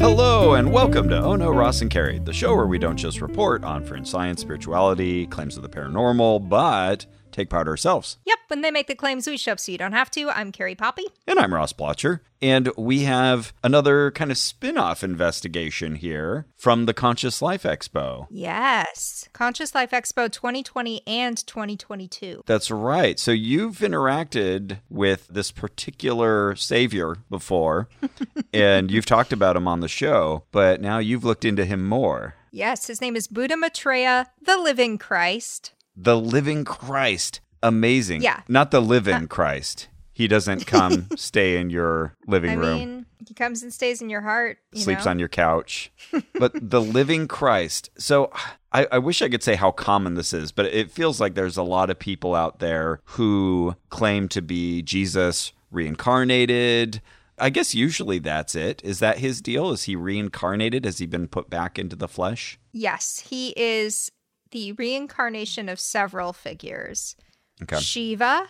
Hello and welcome to Oh No, Ross and Carrie, the show where we don't just report on fringe science, spirituality, claims of the paranormal, but take part ourselves. Yep, when they make the claims, we show up so you don't have to. I'm Carrie Poppy. And I'm Ross Blotcher. And we have another kind of spin off investigation here from the Conscious Life Expo. Yes, Conscious Life Expo 2020 and 2022. That's right. So you've interacted with this particular savior before, and you've talked about him on the show, but now you've looked into him more. Yes, his name is Buddha Maitreya, the Living Christ. The living Christ. Amazing. Yeah. Not the live in Christ. He doesn't come stay in your living I room. mean, he comes and stays in your heart. You sleeps know? on your couch. but the living Christ. So I, I wish I could say how common this is, but it feels like there's a lot of people out there who claim to be Jesus reincarnated. I guess usually that's it. Is that his deal? Is he reincarnated? Has he been put back into the flesh? Yes, he is the reincarnation of several figures Okay. Shiva,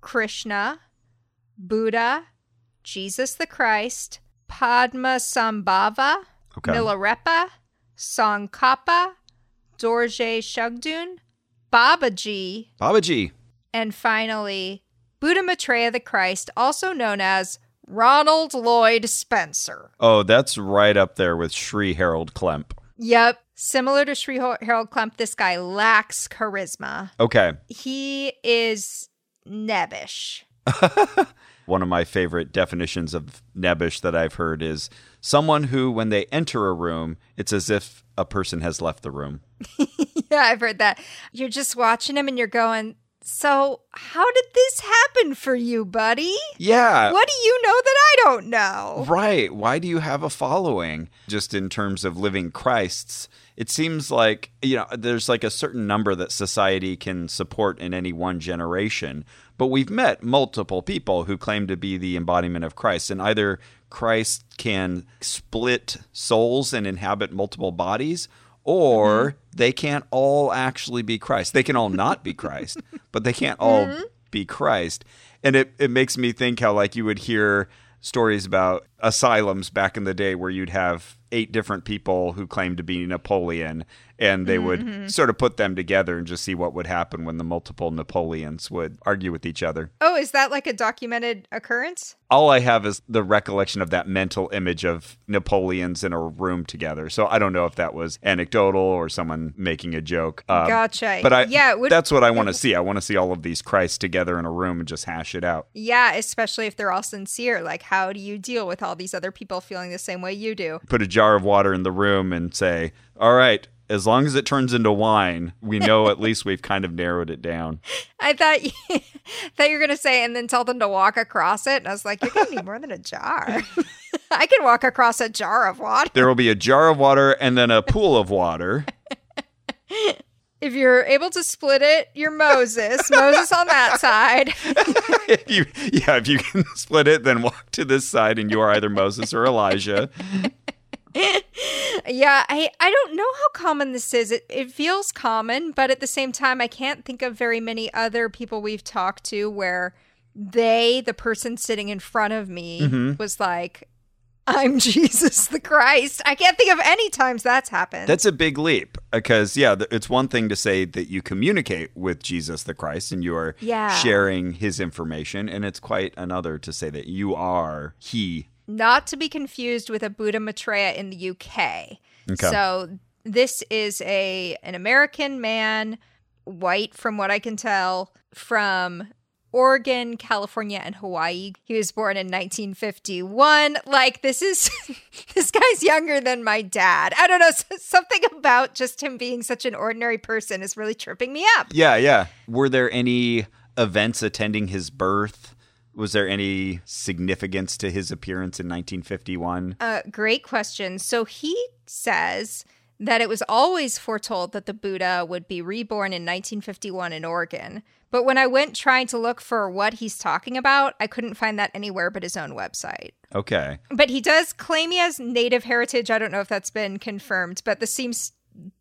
Krishna, Buddha, Jesus the Christ, Padma Sambhava, Okay. Milarepa, Tsongkhapa, Dorje Shugden, Babaji, Babaji. and finally Buddha Maitreya the Christ, also known as Ronald Lloyd Spencer. Oh, that's right up there with Sri Harold Klemp. Yep. Similar to Sri Harold Klemp, this guy lacks charisma. Okay. He is nebbish. One of my favorite definitions of nebbish that I've heard is someone who, when they enter a room, it's as if a person has left the room. yeah, I've heard that. You're just watching him and you're going, So, how did this happen for you, buddy? Yeah. What do you know that I don't know? Right. Why do you have a following? Just in terms of living Christs, it seems like, you know, there's like a certain number that society can support in any one generation. But we've met multiple people who claim to be the embodiment of Christ. And either Christ can split souls and inhabit multiple bodies, or mm-hmm. they can't all actually be Christ. They can all not be Christ, but they can't all mm-hmm. be Christ. And it, it makes me think how, like, you would hear stories about asylums back in the day where you'd have eight different people who claimed to be Napoleon, and they would sort of put them together and just see what would happen when the multiple Napoleons would argue with each other. Oh, is that like a documented occurrence? All I have is the recollection of that mental image of Napoleons in a room together. So I don't know if that was anecdotal or someone making a joke. Um, Gotcha. But I, Yeah, would- that's what I want to see. I want to see all of these Christs together in a room and just hash it out. Yeah, especially if they're all sincere. Like, how do you deal with all these other people feeling the same way you do? Put a jar of water in the room and say, "All right." As long as it turns into wine, we know at least we've kind of narrowed it down. I thought you, thought you were gonna say, and then tell them to walk across it. And I was like, you're gonna need more than a jar. I can walk across a jar of water There will be a jar of water and then a pool of water. If you're able to split it. You're Moses. Moses on that side. if you, yeah, if you can split it, then walk to this side, and you are either Moses or Elijah. Yeah, I I don't know how common this is. It it feels common, but at the same time, I can't think of very many other people we've talked to where they, the person sitting in front of me, Mm-hmm. was like, "I'm Jesus the Christ." I can't think of any times that's happened. That's a big leap because, yeah, it's one thing to say that you communicate with Jesus the Christ and you are Yeah. sharing his information, and it's quite another to say that you are he. not to be confused with a Buddha Maitreya in the UK. Okay. So this is a an American man, white from what I can tell, from Oregon, California, and Hawaii. He was born in 1951. Like this is this guy's younger than my dad. I don't know, something about just him being such an ordinary person is really tripping me up. Yeah, yeah. Were there any events attending his birth? Was there any significance to his appearance in 1951? Uh, great question. So he says that it was always foretold that the Buddha would be reborn in 1951 in Oregon. But when I went trying to look for what he's talking about, I couldn't find that anywhere but his own website. Okay. But he does claim he has native heritage. I don't know if that's been confirmed, but this seems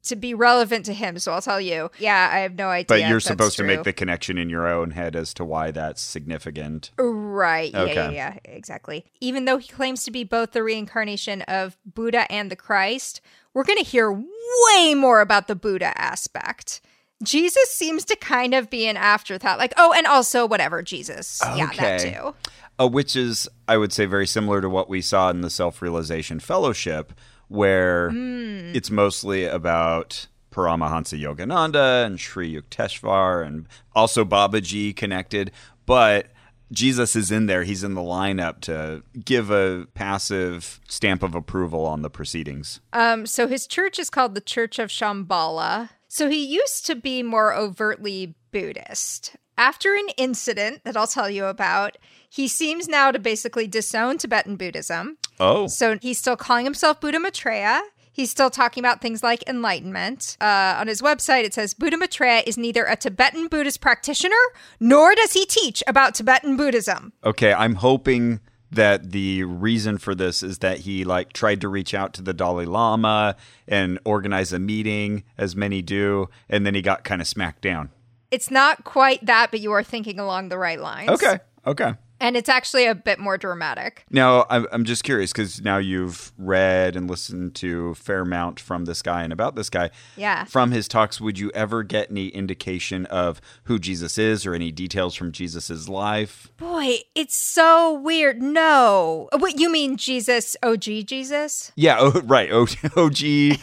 to be relevant to him. So I'll tell you. Yeah, I have no idea. But you're supposed to true. make the connection in your own head as to why that's significant. Right. Yeah, yeah, Okay. yeah, exactly. Even though he claims to be both the reincarnation of Buddha and the Christ, we're going to hear way more about the Buddha aspect. Jesus seems to kind of be an afterthought. Like, oh, and also whatever, Jesus. Yeah, that Okay. too. Uh, which is, I would say, very similar to what we saw in the Self Realization Fellowship, where Hmm. it's mostly about Paramahansa Yogananda and Sri Yukteswar and also Babaji connected. But Jesus is in there. He's in the lineup to give a passive stamp of approval on the proceedings. Um, so his church is called the Church of Shambhala. So he used to be more overtly Buddhist. After an incident that I'll tell you about, he seems now to basically disown Tibetan Buddhism. Oh. So he's still calling himself Buddha Maitreya. He's still talking about things like enlightenment. Uh, on his website, it says Buddha Maitreya is neither a Tibetan Buddhist practitioner nor does he teach about Tibetan Buddhism. Okay, I'm hoping that the reason for this is that he like tried to reach out to the Dalai Lama and organize a meeting as many do and then he got kind of smacked down. It's not quite that, but you are thinking along the right lines. Okay. Okay. And it's actually a bit more dramatic. Now, I'm, I'm just curious because now you've read and listened to Fairmount from this guy and about this guy. Yeah. From his talks, would you ever get any indication of who Jesus is or any details from Jesus's life? Boy, it's so weird. No. What you mean Jesus OG Jesus? Yeah, oh, right. O- OG.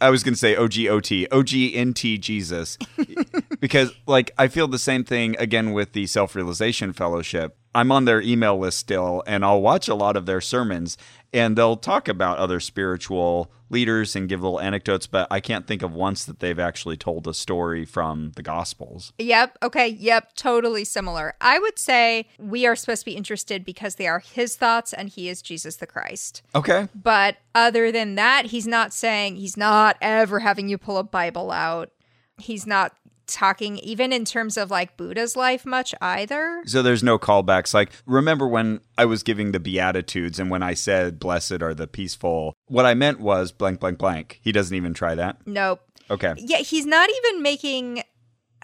I was going to say OGOT, OGNT Jesus. because, like, I feel the same thing again with the Self Realization Fellowship. I'm on their email list still, and I'll watch a lot of their sermons, and they'll talk about other spiritual leaders and give little anecdotes, but I can't think of once that they've actually told a story from the Gospels. Yep. Okay. Yep. Totally similar. I would say we are supposed to be interested because they are his thoughts and he is Jesus the Christ. Okay. But other than that, he's not saying, he's not ever having you pull a Bible out. He's not talking even in terms of like Buddha's life much either. So there's no callbacks. Like, remember when I was giving the Beatitudes and when I said, Blessed are the peaceful, what I meant was blank, blank, blank. He doesn't even try that. Nope. Okay. Yeah, he's not even making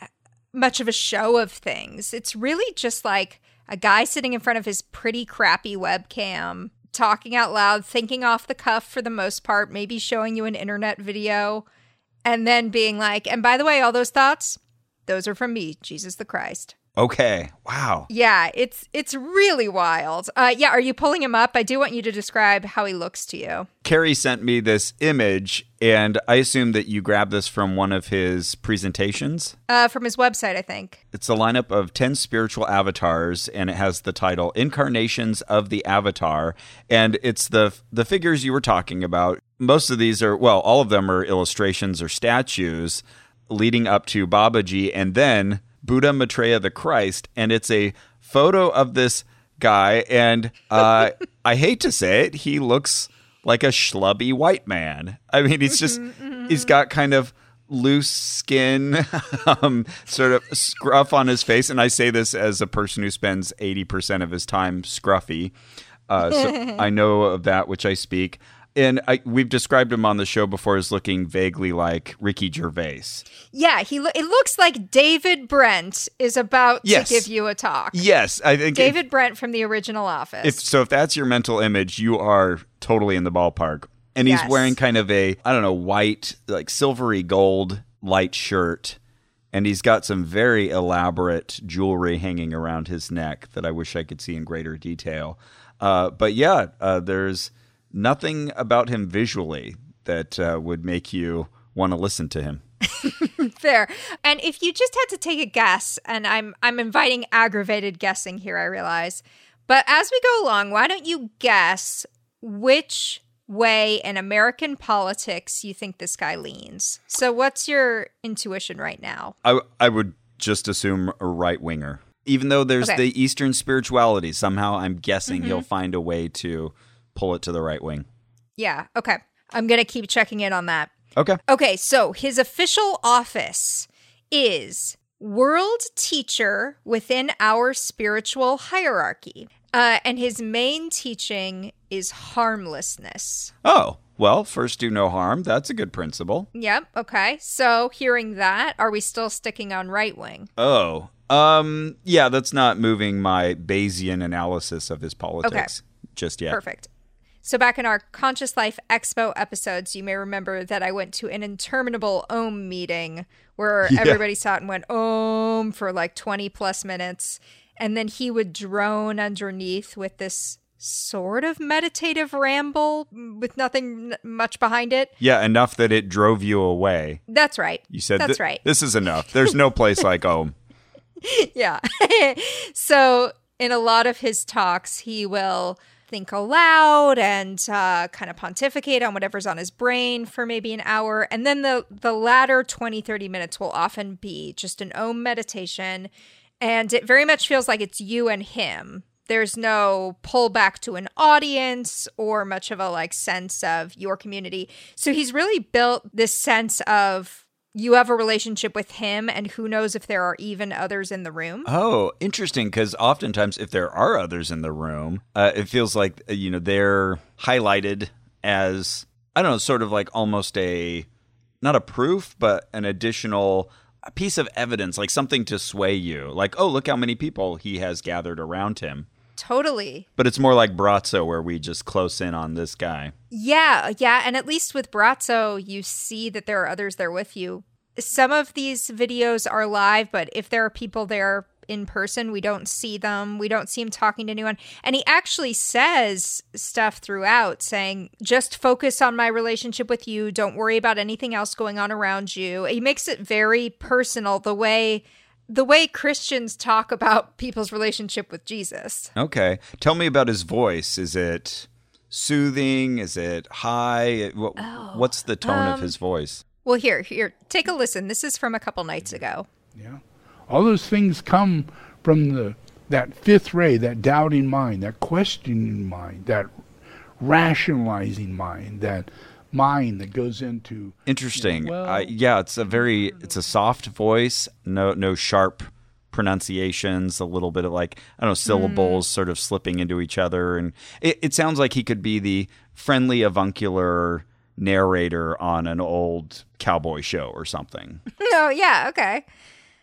uh, much of a show of things. It's really just like a guy sitting in front of his pretty crappy webcam, talking out loud, thinking off the cuff for the most part, maybe showing you an internet video, and then being like, and by the way, all those thoughts, those are from me, Jesus the Christ. Okay. Wow. Yeah, it's it's really wild. Uh, yeah, are you pulling him up? I do want you to describe how he looks to you. Carrie sent me this image, and I assume that you grabbed this from one of his presentations. Uh, from his website, I think. It's a lineup of 10 spiritual avatars, and it has the title Incarnations of the Avatar. And it's the, the figures you were talking about. Most of these are, well, all of them are illustrations or statues leading up to Babaji and then Buddha Maitreya the Christ. And it's a photo of this guy. And uh, I hate to say it, he looks like a schlubby white man. I mean, he's just, he's got kind of loose skin, um, sort of scruff on his face. And I say this as a person who spends 80% of his time scruffy. Uh, so I know of that which I speak. And I, we've described him on the show before as looking vaguely like Ricky Gervais. Yeah, he lo- it looks like David Brent is about Yes. to give you a talk. Yes, I think if- David Brent from the original Office. If so, if that's your mental image, you are totally in the ballpark. And he's Yes. wearing kind of a I don't know white, like silvery gold light shirt, and he's got some very elaborate jewelry hanging around his neck that I wish I could see in greater detail. Uh, but yeah, uh, there's nothing about him visually that uh, would make you want to listen to him. Fair. And if you just had to take a guess, and I'm I'm inviting aggravated guessing here, I realize. But as we go along, why don't you guess which way in American politics you think this guy leans? So what's your intuition right now? I, I would just assume a right winger. Even though there's Okay. the Eastern spirituality, somehow I'm guessing he'll find a way to pull it to the right wing. Yeah, okay. I'm going to keep checking in on that. Okay. Okay, so his official office is world teacher within our spiritual hierarchy. Uh, and his main teaching is harmlessness. Oh, Well, first do no harm. That's a good principle. Yep. Okay. So, hearing that, are we still sticking on right wing? Oh, um, yeah, that's not moving my Bayesian analysis of his politics just yet. Perfect. So, back in our Conscious Life Expo episodes, you may remember that I went to an interminable Om meeting where Yeah. everybody sat and went Om for like 20 plus minutes. And then he would drone underneath with this sort of meditative ramble with nothing much behind it. Yeah, enough that it drove you away. That's right. You said That's right. This is enough. There's no place like home. yeah. so, in a lot of his talks, he will think aloud and uh, kind of pontificate on whatever's on his brain for maybe an hour. And then the, the latter 20, 30 minutes will often be just an Om meditation. And it very much feels like it's you and him. There's no pullback to an audience or much of a like sense of your community. So he's really built this sense of you have a relationship with him and who knows if there are even others in the room. Oh, interesting. Because oftentimes, if there are others in the room, uh, it feels like uh, you know they're highlighted as I don't know, sort of like almost a not a proof, but an additional piece of evidence, like something to sway you. Like, oh, look how many people he has gathered around him. Totally. But it's more like Braco, where we just close in on this guy. Yeah, yeah. And at least with Braco, you see that there are others there with you. Some of these videos are live, but if there are people there in person, we don't see them. We don't see him talking to anyone. And he actually says stuff throughout saying, just focus on my relationship with you. Don't worry about anything else going on around you. He makes it very personal the way the way Christians talk about people's relationship with Jesus. Okay. Tell me about his voice. Is it soothing? Is it high? What, oh, what's the tone of um, his voice? Well, here, here, take a listen. This is from a couple nights ago. Yeah. All those things come from the that fifth ray, that doubting mind, that questioning mind, that rationalizing mind, that mind that goes into Interesting. well- I, yeah, it's a very it's a soft voice. No no sharp pronunciations. A little bit of like I don't know syllables mm. sort of slipping into each other, and it, it sounds like he could be the friendly avuncular narrator on an old cowboy show or something. No, yeah, okay.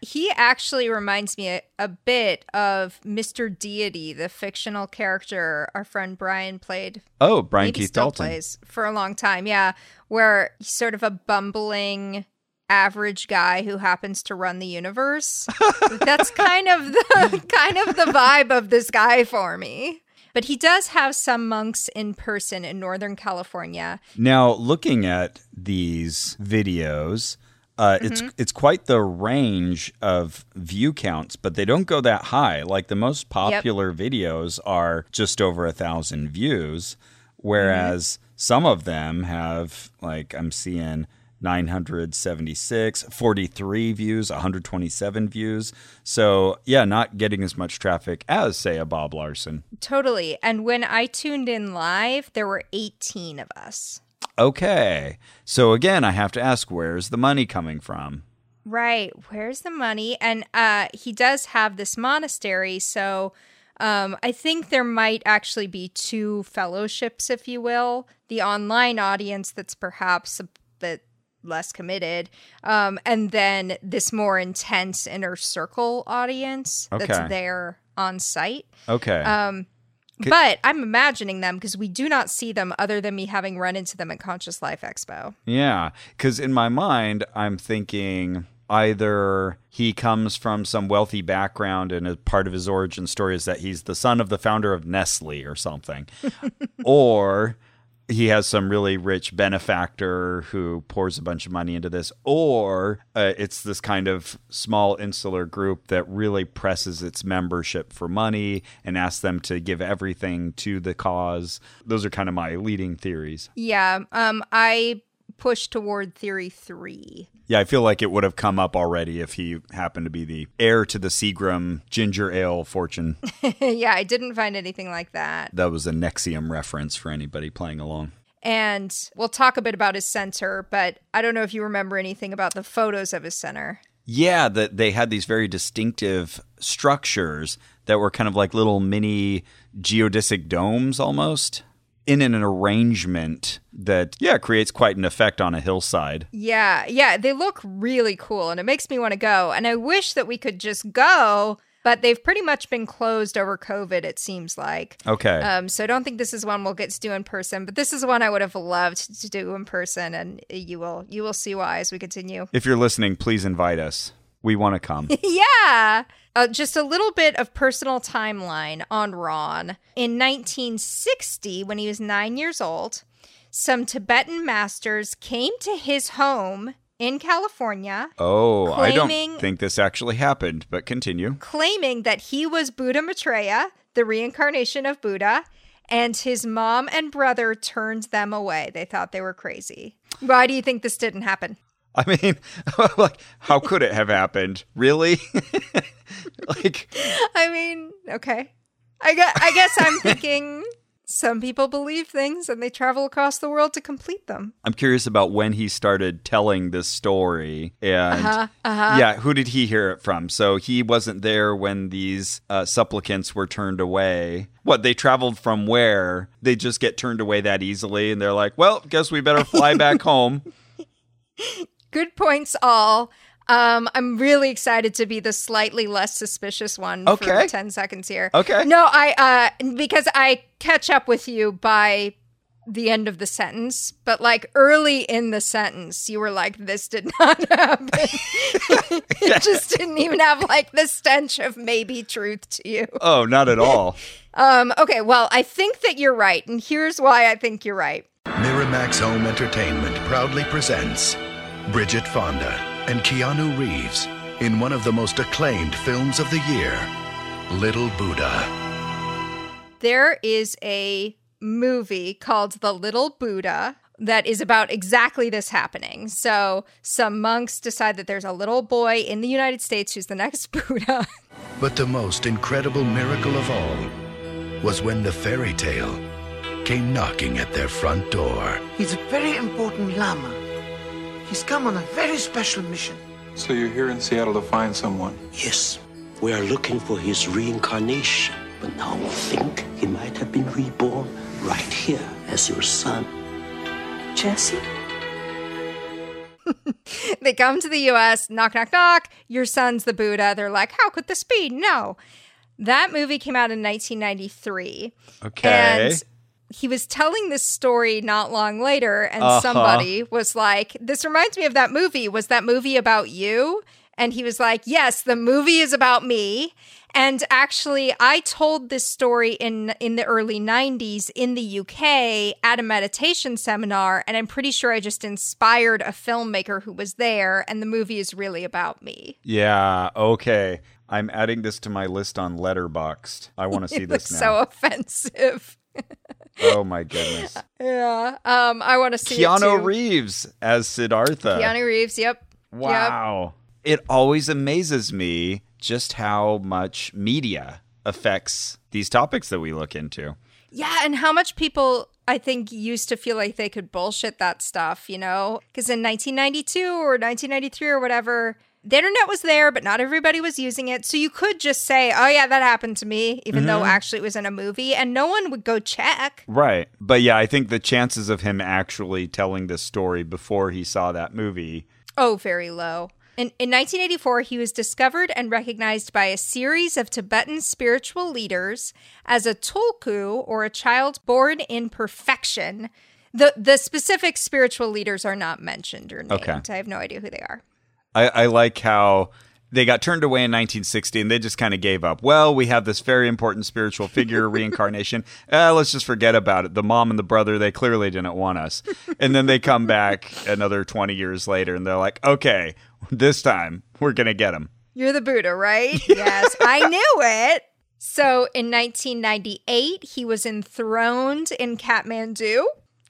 He actually reminds me a, a bit of Mr. Deity, the fictional character our friend Brian played. Oh, Brian Keith Dalton. plays for a long time. Yeah, where he's sort of a bumbling average guy who happens to run the universe. That's kind of the kind of the vibe of this guy for me. But he does have some monks in person in Northern California. Now, looking at these videos, uh, it's Mm-hmm. it's quite the range of view counts, but they don't go that high. Like the most popular videos are just over a thousand views, whereas Mm-hmm. some of them have like I'm seeing 976, 43 views, 127 views. So yeah, not getting as much traffic as say a Bob Larson. Totally. And when I tuned in live, there were 18 of us. Okay, so again, I have to ask, where's the money coming from? Right. Where's the money? And uh, he does have this monastery. So um, I think there might actually be two fellowships, if you will. The online audience that's perhaps a bit less committed. Um, and then this more intense inner circle audience Okay. that's there on site. Okay. Um, but I'm imagining them because we do not see them other than me having run into them at Conscious Life Expo. Yeah, because in my mind, I'm thinking either he comes from some wealthy background and a part of his origin story is that he's the son of the founder of Nestle or something, or he has some really rich benefactor who pours a bunch of money into this, or uh, it's this kind of small insular group that really presses its membership for money and asks them to give everything to the cause. Those are kind of my leading theories. Yeah. Um, I push toward theory three. Yeah, I feel like it would have come up already if he happened to be the heir to the Seagram ginger ale fortune. yeah, I didn't find anything like that. that was a NXIVM reference for anybody playing along. And we'll talk a bit about his center, but I don't know if you remember anything about the photos of his center. Yeah, that they had these very distinctive structures that were kind of like little mini geodesic domes almost. In an arrangement that, yeah, creates quite an effect on a hillside. Yeah, yeah, they look really cool and it makes me want to go. And I wish that we could just go, but they've pretty much been closed over COVID, it seems like. Okay. Um, so I don't think this is one we'll get to do in person, but this is one I would have loved to do in person, and you will you will see why as we continue. if you're listening, please invite us. We want to come. yeah. Uh, just a little bit of personal timeline on Ron. In 1960, when he was nine years old, some Tibetan masters came to his home in California Oh, I don't think this actually happened, but continue. claiming that he was Buddha Maitreya, the reincarnation of Buddha, and his mom and brother turned them away. They thought they were crazy. Why do you think this didn't happen? I mean, like, how could it have happened? Really? like, I mean, okay. I guess, I guess I'm thinking some people believe things and they travel across the world to complete them. I'm curious about when he started telling this story and Uh-huh, uh-huh. yeah, who did he hear it from? So he wasn't there when these uh, supplicants were turned away. What they traveled from where? They just get turned away that easily, and they're like, "Well, guess we better fly back home." Good points, all. Um, I'm really excited to be the slightly less suspicious one Okay. for 10 seconds here. Okay. No, I, uh, because I catch up with you by the end of the sentence, but like early in the sentence, you were like, this did not happen. it just didn't even have like the stench of maybe truth to you. Oh, not at all. Um, okay, well, I think that you're right, and here's why I think you're right. Miramax Home Entertainment proudly presents Bridget Fonda and Keanu Reeves in one of the most acclaimed films of the year, Little Buddha. There is a movie called The Little Buddha that is about exactly this happening. So, some monks decide that there's a little boy in the United States who's the next Buddha. But the most incredible miracle of all was when the fairy tale came knocking at their front door. He's a very important Lama. He's come on a very special mission. So you're here in Seattle to find someone? Yes, we are looking for his reincarnation. But now we think he might have been reborn right here as your son. Jesse? they come to the US, knock, knock, knock. Your son's the Buddha. They're like, how could this be? No. That movie came out in 1993. Okay. And he was telling this story not long later, and Uh-huh. somebody was like, This reminds me of that movie. Was that movie about you? And he was like, Yes, the movie is about me. And actually, I told this story in in the early 90s in the UK at a meditation seminar, and I'm pretty sure I just inspired a filmmaker who was there, and the movie is really about me. Yeah, okay. I'm adding this to my list on Letterboxd. I want to see this now. so offensive. Oh my goodness. Yeah. Um, I want to see Keanu. Reeves as Siddhartha. Keanu Reeves, yep. Yep. Wow. It always amazes me just how much media affects these topics that we look into. Yeah, and how much people I think used to feel like they could bullshit that stuff, you know? Because in 1992 or 1993 or whatever, the internet was there, but not everybody was using it. So you could just say, oh, yeah, that happened to me, even though mm-hmm. actually it was in a movie, and no one would go check. Right. But yeah, I think the chances of him actually telling this story before he saw that movie. Oh, very low. In, in 1984, he was discovered and recognized by a series of Tibetan spiritual leaders as a tulku, or a child born in perfection. The, the specific spiritual leaders are not mentioned or named. Okay. I have no idea who they are. I, I like how they got turned away in 1960 and they just kind of gave up. Well, we have this very important spiritual figure reincarnation. Uh, let's just forget about it. The mom and the brother, they clearly didn't want us. And then they come back another 20 years later and they're like, okay, this time we're going to get him. You're the Buddha, right? yes, I knew it. So in 1998, he was enthroned in Kathmandu.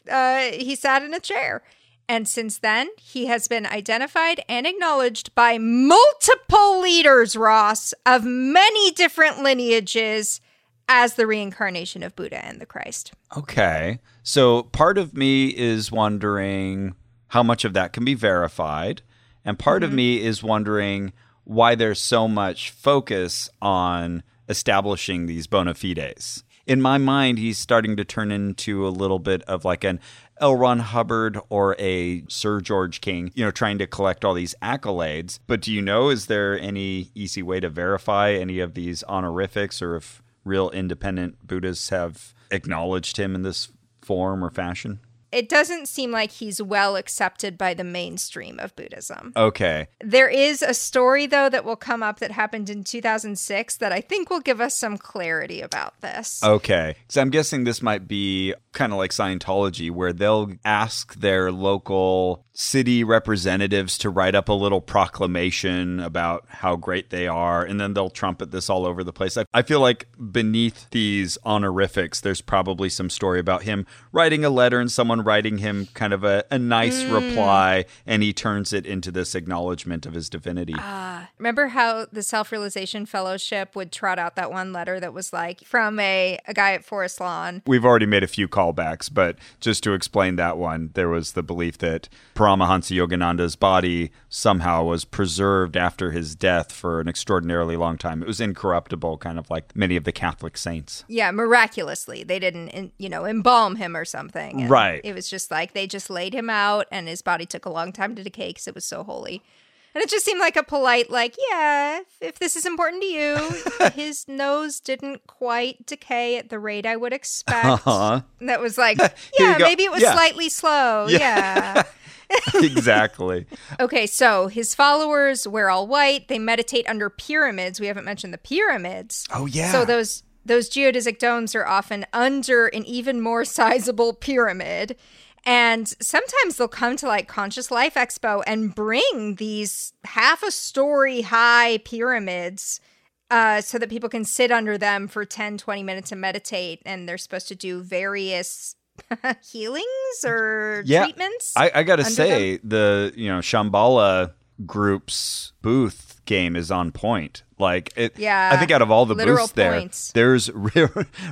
Uh, he sat in a chair. And since then, he has been identified and acknowledged by multiple leaders, Ross, of many different lineages as the reincarnation of Buddha and the Christ. Okay. So part of me is wondering how much of that can be verified. And part of mm-hmm. me is wondering why there's so much focus on establishing these bona fides. in my mind, he's starting to turn into a little bit of like an L. Ron Hubbard or a Sir George King, you know, trying to collect all these accolades. But do you know, is there any easy way to verify any of these honorifics or if real independent Buddhists have acknowledged him in this form or fashion? It doesn't seem like he's well accepted by the mainstream of Buddhism. Okay. There is a story, though, that will come up that happened in 2006 that I think will give us some clarity about this. Okay. So I'm guessing this might be kind of like Scientology, where they'll ask their local city representatives to write up a little proclamation about how great they are, and then they'll trumpet this all over the place. I, I feel like beneath these honorifics, there's probably some story about him writing a letter and someone writing him kind of a, a nice hmm. reply, and he turns it into this acknowledgement of his divinity. Ah, remember how the Self Realization Fellowship would trot out that one letter that was like from a, a guy at Forest Lawn? We've already made a few callbacks, but just to explain that one, there was the belief that Paramahansa Yogananda's body somehow was preserved after his death for an extraordinarily long time. It was incorruptible, kind of like many of the Catholic saints. Yeah, miraculously. They didn't, you know, embalm him or something. And Right. It was just like they just laid him out and his body took a long time to decay because it was so holy. And it just seemed like a polite, like, yeah, if, this is important to you, his nose didn't quite decay at the rate I would expect. Uh-huh. And That was like, yeah, maybe it was Yeah. slightly slow. yeah. exactly. Okay, so his followers wear all white. They meditate under pyramids. We haven't mentioned the pyramids. Oh, yeah. So those those geodesic domes are often under an even more sizable pyramid. And sometimes they'll come to like Conscious Life Expo and bring these half a story high pyramids uh, so that people can sit under them for 10, 20 minutes and meditate. And they're supposed to do various healings or Yeah. treatments. I, I gotta say, the you know Shambhala group's booth game is on point. Like, it, Yeah, I think out of all the booths there, there's re-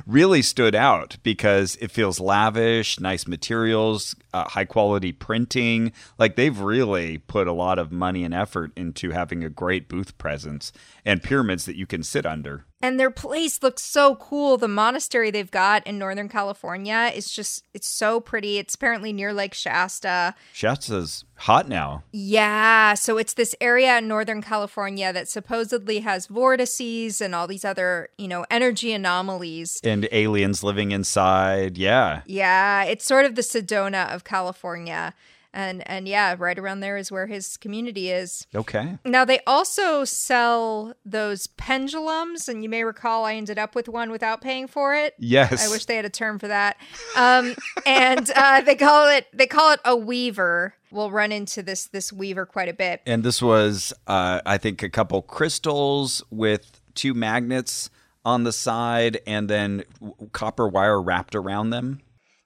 really stood out because it feels lavish, nice materials, uh, high quality printing. Like they've really put a lot of money and effort into having a great booth presence and pyramids that you can sit under. and their place looks so cool. The monastery they've got in Northern California is just, it's so pretty. It's apparently near Lake Shasta. Shasta's hot now. Yeah. So it's this area in Northern California that supposedly has vortices and all these other, you know, energy anomalies. And aliens living inside. Yeah. Yeah. It's sort of the Sedona of California. And, and yeah, right around there is where his community is. Okay. Now they also sell those pendulums, and you may recall I ended up with one without paying for it. Yes. I wish they had a term for that. Um, and uh, they call it they call it a weaver. We'll run into this this weaver quite a bit. And this was, uh, I think, a couple crystals with two magnets on the side and then w- copper wire wrapped around them.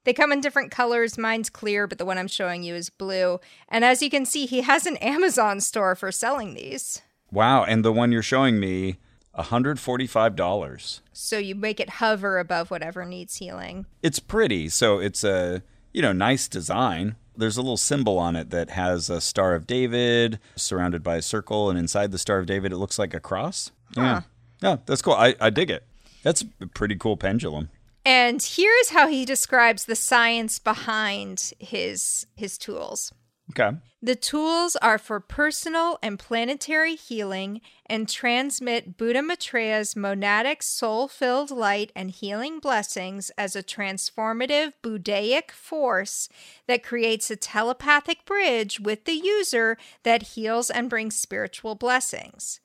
They come in different colors. Mine's clear, but the one I'm showing you is blue. And as you can see, he has an Amazon store for selling these. Wow. And the one you're showing me, $145. So you make it hover above whatever needs healing. It's pretty. So it's a, you know, nice design. There's a little symbol on it that has a Star of David surrounded by a circle. And inside the Star of David, it looks like a cross. Yeah. Yeah, that's cool. I, I dig it. That's a pretty cool pendulum. And here's how he describes the science behind his his tools. Okay. The tools are for personal and planetary healing and transmit Buddha Maitreya's monadic soul filled light and healing blessings as a transformative Buddhaic force that creates a telepathic bridge with the user that heals and brings spiritual blessings,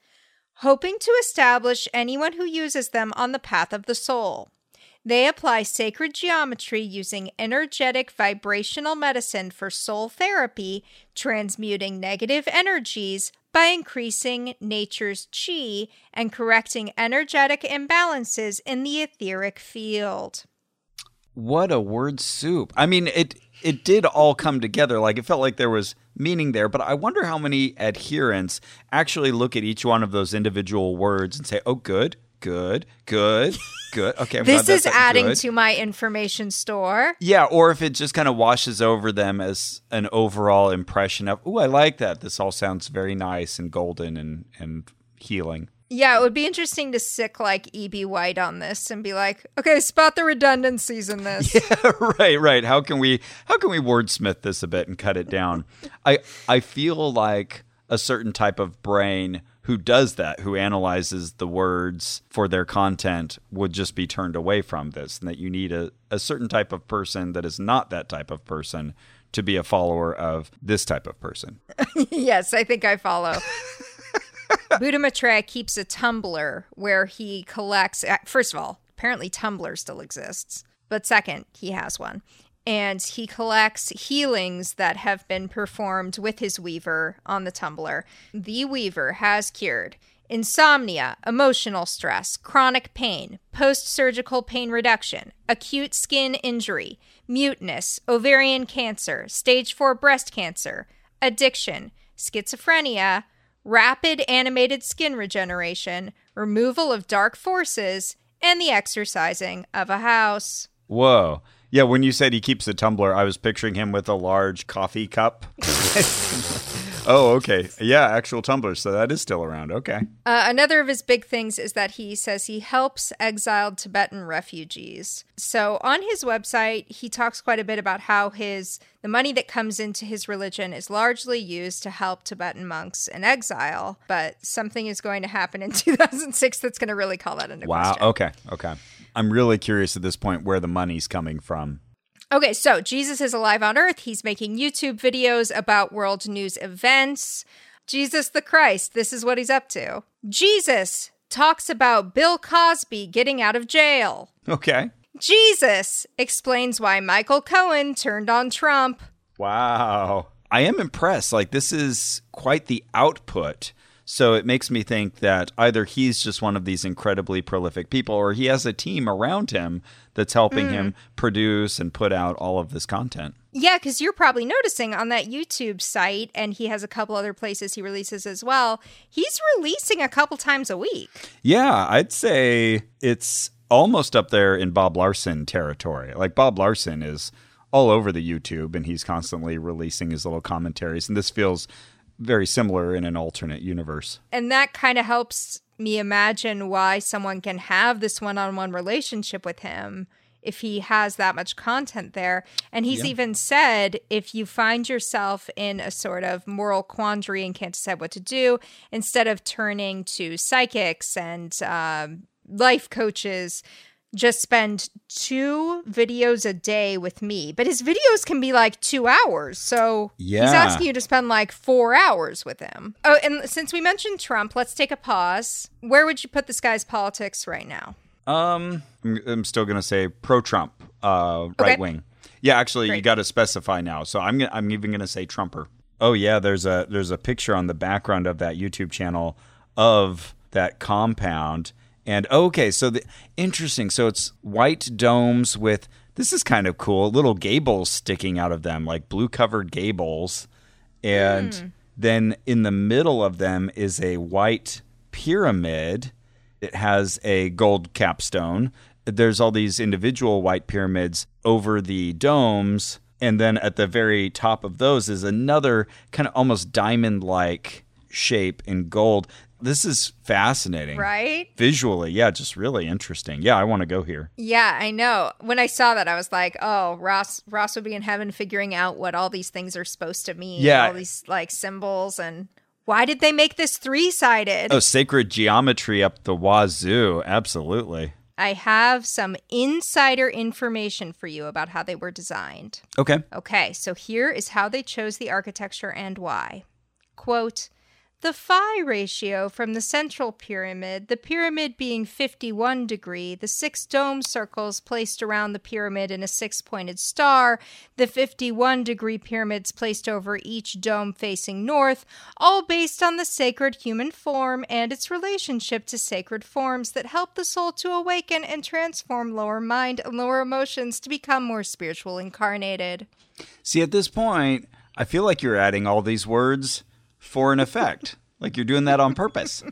hoping to establish anyone who uses them on the path of the soul. They apply sacred geometry using energetic vibrational medicine for soul therapy, transmuting negative energies by increasing nature's chi and correcting energetic imbalances in the etheric field. What a word soup. I mean, it it did all come together. Like it felt like there was meaning there, but I wonder how many adherents actually look at each one of those individual words and say, "Oh, good, good, good, good." Okay, I'm This is adding good. to my information store. Yeah, or if it just kind of washes over them as an overall impression of, "Oh, I like that. This all sounds very nice and golden and and healing." Yeah, it would be interesting to sic like E.B. White on this and be like, okay, spot the redundancies in this. Yeah, right, right. How can we how can we wordsmith this a bit and cut it down? I I feel like a certain type of brain who does that, who analyzes the words for their content, would just be turned away from this, and that you need a, a certain type of person that is not that type of person to be a follower of this type of person. yes, I think I follow. Buddha Maitreya keeps a Tumblr where he collects, uh, first of all, apparently Tumblr still exists, but second, he has one. And he collects healings that have been performed with his Weaver on the Tumblr. The Weaver has cured insomnia, emotional stress, chronic pain, post surgical pain reduction, acute skin injury, muteness, ovarian cancer, stage 4 breast cancer, addiction, schizophrenia, rapid animated skin regeneration, removal of dark forces, and the exercising of a house. Whoa. Yeah, when you said he keeps a tumbler, I was picturing him with a large coffee cup. oh, okay. Yeah, actual tumblers. So that is still around. Okay. Uh, another of his big things is that he says he helps exiled Tibetan refugees. So on his website, he talks quite a bit about how his the money that comes into his religion is largely used to help Tibetan monks in exile. But something is going to happen in 2006 that's going to really call that into Wow. question. Wow. Okay. Okay. I'm really curious at this point where the money's coming from. Okay, so Jesus is alive on earth. He's making YouTube videos about world news events. Jesus the Christ, this is what he's up to. Jesus talks about Bill Cosby getting out of jail. Okay. Jesus explains why Michael Cohen turned on Trump. Wow. I am impressed. Like, this is quite the output. So it makes me think that either he's just one of these incredibly prolific people or he has a team around him that's helping him mm. produce and put out all of this content. Yeah, because you're probably noticing on that YouTube site, and he has a couple other places he releases as well. He's releasing a couple times a week. Yeah, I'd say it's almost up there in Bob Larson territory. Like Bob Larson is all over the YouTube and he's constantly releasing his little commentaries and this feels very similar in an alternate universe. And that kind of helps me imagine why someone can have this one on one relationship with him if he has that much content there. And he's even said if you find yourself in a sort of moral quandary and can't decide what to do, instead of turning to psychics and um, life coaches, just spend two videos a day with me. But his videos can be like two hours. So he's asking you to spend like four hours with him. Oh, and since we mentioned Trump, let's take a pause. Where would you put this guy's politics right now? Um I'm, I'm still going to say pro Trump, uh right wing. Yeah, actually you got to specify now. So I'm gonna, I'm even going to say Trumper. Oh yeah, there's a there's a picture on the background of that YouTube channel of that compound. And okay, so the interesting. So it's white domes with this is kind of cool, little gables sticking out of them, like blue covered gables. And hmm. then in the middle of them is a white pyramid. It has a gold capstone. There's all these individual white pyramids over the domes. And then at the very top of those is another kind of almost diamond like shape in gold. This is fascinating. Right? Visually, yeah, just really interesting. Yeah, I want to go here. Yeah, I know. When I saw that, I was like, "Oh, Ross, Ross would be in heaven figuring out what all these things are supposed to mean. Yeah. all these like symbols, and why did they make this three sided? Oh, sacred geometry up the wazoo. Absolutely. I have some insider information for you about how they were designed. Okay. Okay, so here is how they chose the architecture and why. Quote The phi ratio from the central pyramid, the pyramid being 51 degree, the six dome circles placed around the pyramid in a six pointed star, the 51 degree pyramids placed over each dome facing north, all based on the sacred human form and its relationship to sacred forms that help the soul to awaken and transform lower mind and lower emotions to become more spiritual incarnated. See, at this point, I feel like you're adding all these words for an effect. like you're doing that on purpose.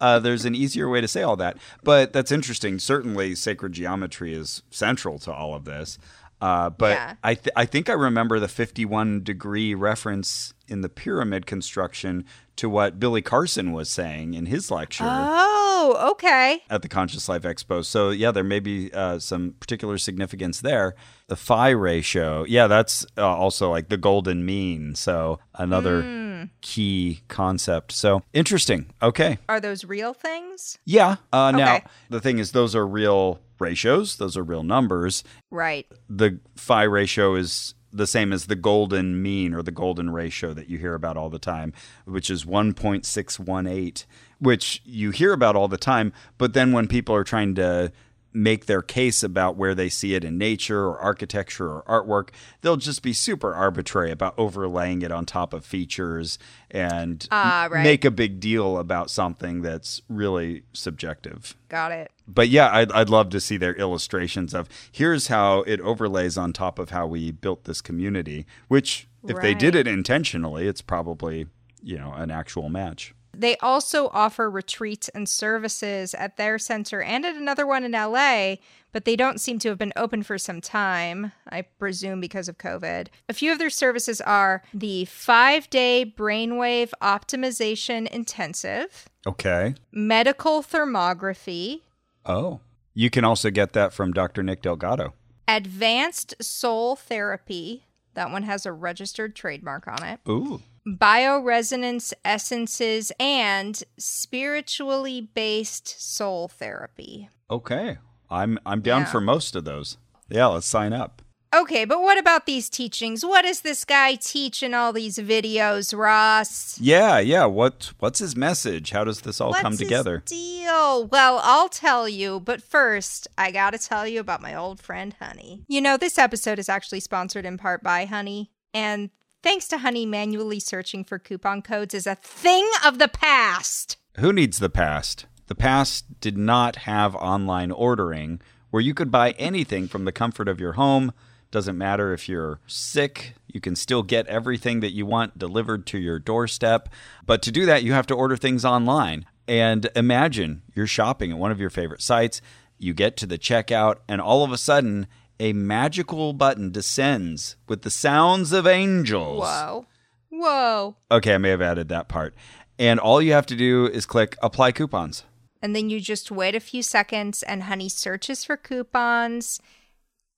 Uh, there's an easier way to say all that. But that's interesting. Certainly, sacred geometry is central to all of this. Uh, but Yeah. I, th- I think I remember the 51 degree reference in the pyramid construction to what Billy Carson was saying in his lecture Oh, okay. at the Conscious Life Expo. So yeah, there may be uh, some particular significance there. The phi ratio, yeah, that's uh, also like the golden mean. So another Hmm. key concept. So interesting. Okay, Are those real things? yeah. Uh, Now the thing is, those are real ratios. Those are real numbers. Right. The phi ratio is the same as the golden mean or the golden ratio that you hear about all the time, which is 1.618, which you hear about all the time. But then when people are trying to make their case about where they see it in nature or architecture or artwork, they'll just be super arbitrary about overlaying it on top of features and Ah, right. make a big deal about something that's really subjective Got it. but yeah, I'd, I'd love to see their illustrations of here's how it overlays on top of how we built this community. Which, if they did it intentionally, it's probably you know an actual match. They also offer retreats and services at their center and at another one in LA, but they don't seem to have been open for some time, I presume because of COVID. A few of their services are the five day brainwave optimization intensive, Okay. medical thermography, Oh, you can also get that from Dr. Nick Delgado. advanced soul therapy. That one has a registered trademark on it. Ooh. Bioresonance essences, and spiritually based soul therapy. Okay. I'm I'm down Yeah. for most of those. Yeah, let's sign up. Okay, but what about these teachings? What does this guy teach in all these videos, Ross? Yeah, yeah. What what's his message? How does this all What's come together? deal? Well, I'll tell you, but first, I gotta tell you about my old friend Honey. You know, this episode is actually sponsored in part by Honey, and thanks to Honey, manually searching for coupon codes is a thing of the past. Who needs the past? The past did not have online ordering where you could buy anything from the comfort of your home. Doesn't matter if you're sick, you can still get everything that you want delivered to your doorstep. But to do that, you have to order things online. And imagine you're shopping at one of your favorite sites, you get to the checkout, and all of a sudden, a magical button descends with the sounds of angels. Whoa. Whoa. Okay, I may have added that part. And all you have to do is click apply coupons. And then you just wait a few seconds, and Honey searches for coupons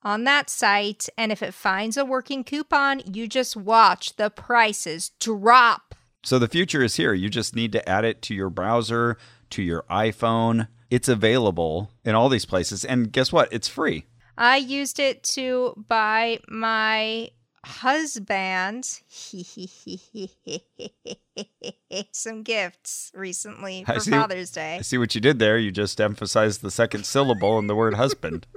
on that site. And if it finds a working coupon, you just watch the prices drop. So the future is here. You just need to add it to your browser, to your iPhone. It's available in all these places. And guess what? It's free. I used it to buy my husband some gifts recently for see- Father's Day. I see what you did there. You just emphasized the second syllable in the word husband.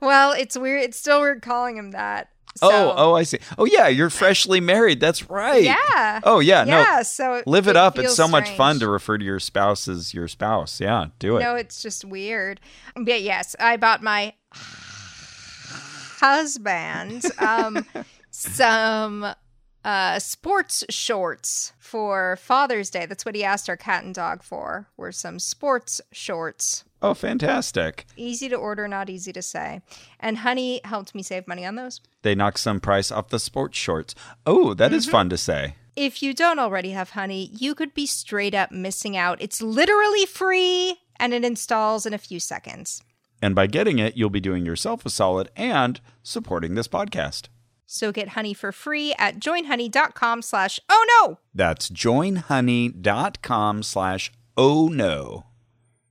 Well, it's weird. It's still weird calling him that. Oh, So- oh, I see. Oh, yeah, you're freshly married. That's right. Yeah. Oh, yeah. Yeah, no. so it- live it, it up. It's so much fun to refer to your spouse as your spouse. Yeah, do it. No, it's just weird. But yes, I bought my husband um, some uh, sports shorts for Father's Day. That's what he asked our cat and dog for. Were some sports shorts. Oh, fantastic. Easy to order, not easy to say. And Honey helped me save money on those. They knocked some price off the sports shorts. Oh, that is Mm-hmm. fun to say. If you don't already have Honey, you could be straight up missing out. It's literally free and it installs in a few seconds. And by getting it, you'll be doing yourself a solid and supporting this podcast. So get Honey for free at joinhoney.com slash oh no. That's joinhoney.com slash oh no.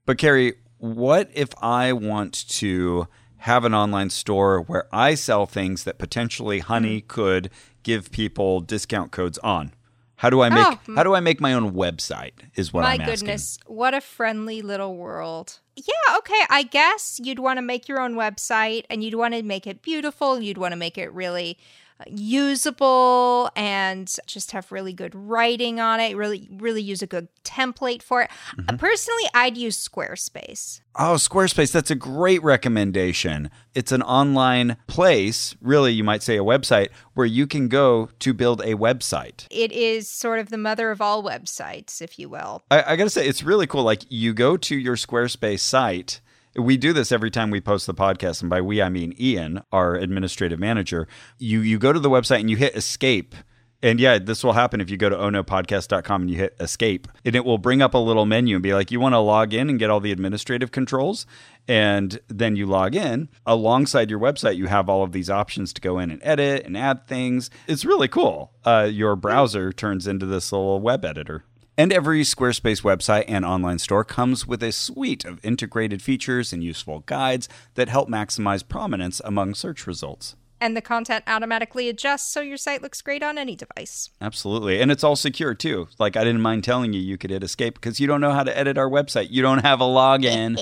But Carrie, what if I want to have an online store where I sell things that potentially Honey hmm. could give people discount codes on? How do I oh, make Oh, how do I make my own website is what My I'm asking. My goodness, what a friendly little world. Yeah, okay. I guess you'd want to make your own website and you'd want to make it beautiful. You'd want to make it really usable and just have really good writing on it. Really, really use a good template for it. Mm-hmm. Personally, I'd use Squarespace. Oh, Squarespace, that's a great recommendation. It's an online place, really, you might say a website, where you can go to build a website. It is sort of the mother of all websites, if you will. I, I gotta say, it's really cool. Like, you go to your Squarespace site we do this every time we post the podcast, and by we I mean Ian, our administrative manager. You you go to the website and you hit escape. And yeah, this will happen if you go to ohnopodcast.com and you hit escape. And it will bring up a little menu and be like, you want to log in and get all the administrative controls? And then you log in. Alongside your website, you have all of these options to go in and edit and add things. It's really cool. Uh, your browser turns into this little web editor. And every Squarespace website and online store comes with a suite of integrated features and useful guides that help maximize prominence among search results. And the content automatically adjusts so your site looks great on any device. Absolutely. And it's all secure too. Like, I didn't mind telling you you could hit escape because you don't know how to edit our website. You don't have a login.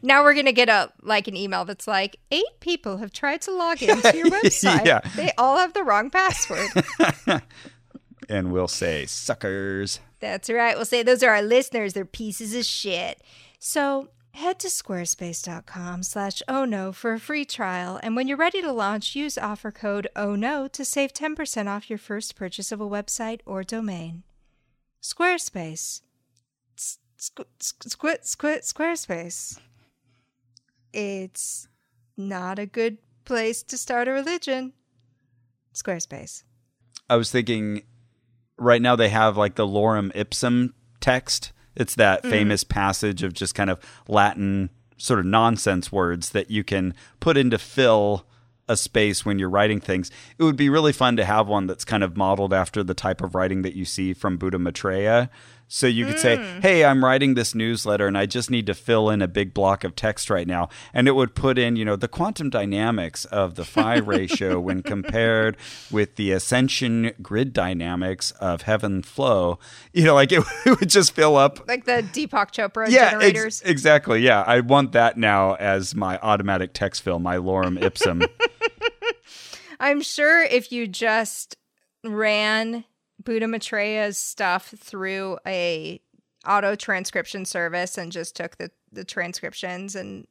now we're going to get a like an email that's like, eight people have tried to log into your website. Yeah. They all have the wrong password. and we'll say, suckers. That's right. We'll say those are our listeners. They're pieces of shit. So head to squarespace.com slash oh no for a free trial. And when you're ready to launch, use offer code oh no to save 10% off your first purchase of a website or domain. Squarespace. Squ- squ- squ- Squarespace. It's not a good place to start a religion. Squarespace. I was thinking right now they have like the lorem ipsum text. It's that mm-hmm. famous passage of just kind of Latin sort of nonsense words that you can put in to fill a space when you're writing things. It would be really fun to have one that's kind of modeled after the type of writing that you see from Buddha Maitreya. So you could say, hmm. "Hey, I'm writing this newsletter and I just need to fill in a big block of text right now." And it would put in, you know, the quantum dynamics of the phi ratio when compared with the ascension grid dynamics of heaven flow. You know, like it, it would just fill up Like the Deepak Chopra yeah, ex- generators. exactly. Yeah, I want that now as my automatic text fill, my lorem ipsum. I'm sure if you just ran Buddha Maitreya's stuff through a auto transcription service and just took the, the transcriptions and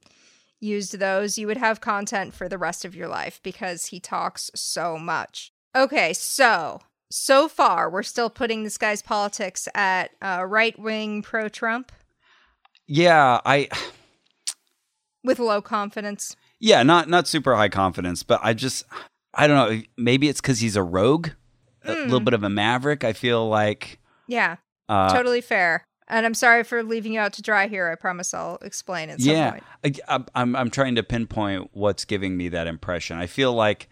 used those, you would have content for the rest of your life because he talks so much. Okay, so so far we're still putting this guy's politics at uh, right wing pro Trump yeah, I with low confidence. yeah, not not super high confidence, but I just I don't know, maybe it's cuz he's a rogue, a hmm. little bit of a maverick. I feel like Yeah, uh totally fair. And I'm sorry for leaving you out to dry here. I promise I'll explain at some yeah, point. I, I'm I'm trying to pinpoint what's giving me that impression. I feel like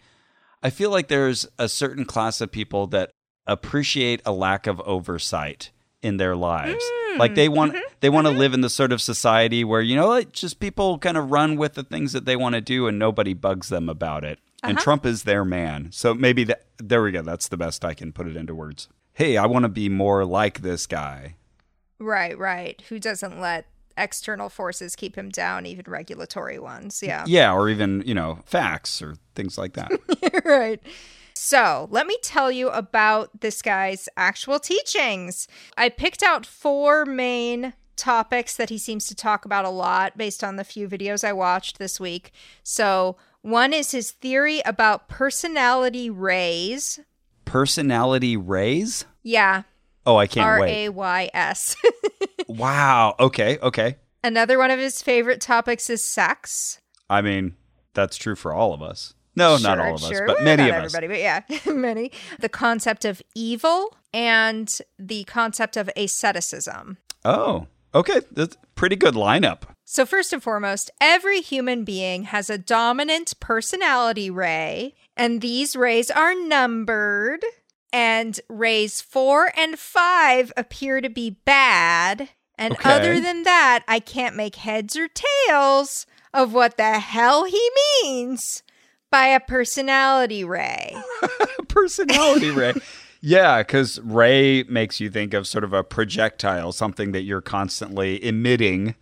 I feel like there's a certain class of people that appreciate a lack of oversight in their lives. like they hmm. want mm-hmm. they want to mm-hmm. live in the sort of society where you know like just people kind of run with the things that they want to do and nobody bugs them about it. And uh-huh. Trump is their man. So maybe that there we go. That's the best I can put it into words. Hey, I want to be more like this guy. Right, right. Who doesn't let external forces keep him down, even regulatory ones? Yeah. Yeah, or even, you know, facts or things like that. right. So, let me tell you about this guy's actual teachings. I picked out four main topics that he seems to talk about a lot based on the few videos I watched this week. So, one is his theory about personality rays. Personality rays? Yeah, Oh, I can't R wait. A Y S. Wow. Okay. Okay. Another one of his favorite topics is sex. I mean, that's true for all of us. No, not all of us, but Well, many of us. everybody, but yeah, many. The concept of evil and the concept of asceticism. Oh, okay. That's pretty good lineup. So, first and foremost, every human being has a dominant personality ray, and these rays are numbered. And rays four and five appear to be bad. And Okay. other than that, I can't make heads or tails of what the hell he means by a personality ray. Personality ray. Yeah, because ray makes you think of sort of a projectile, something that you're constantly emitting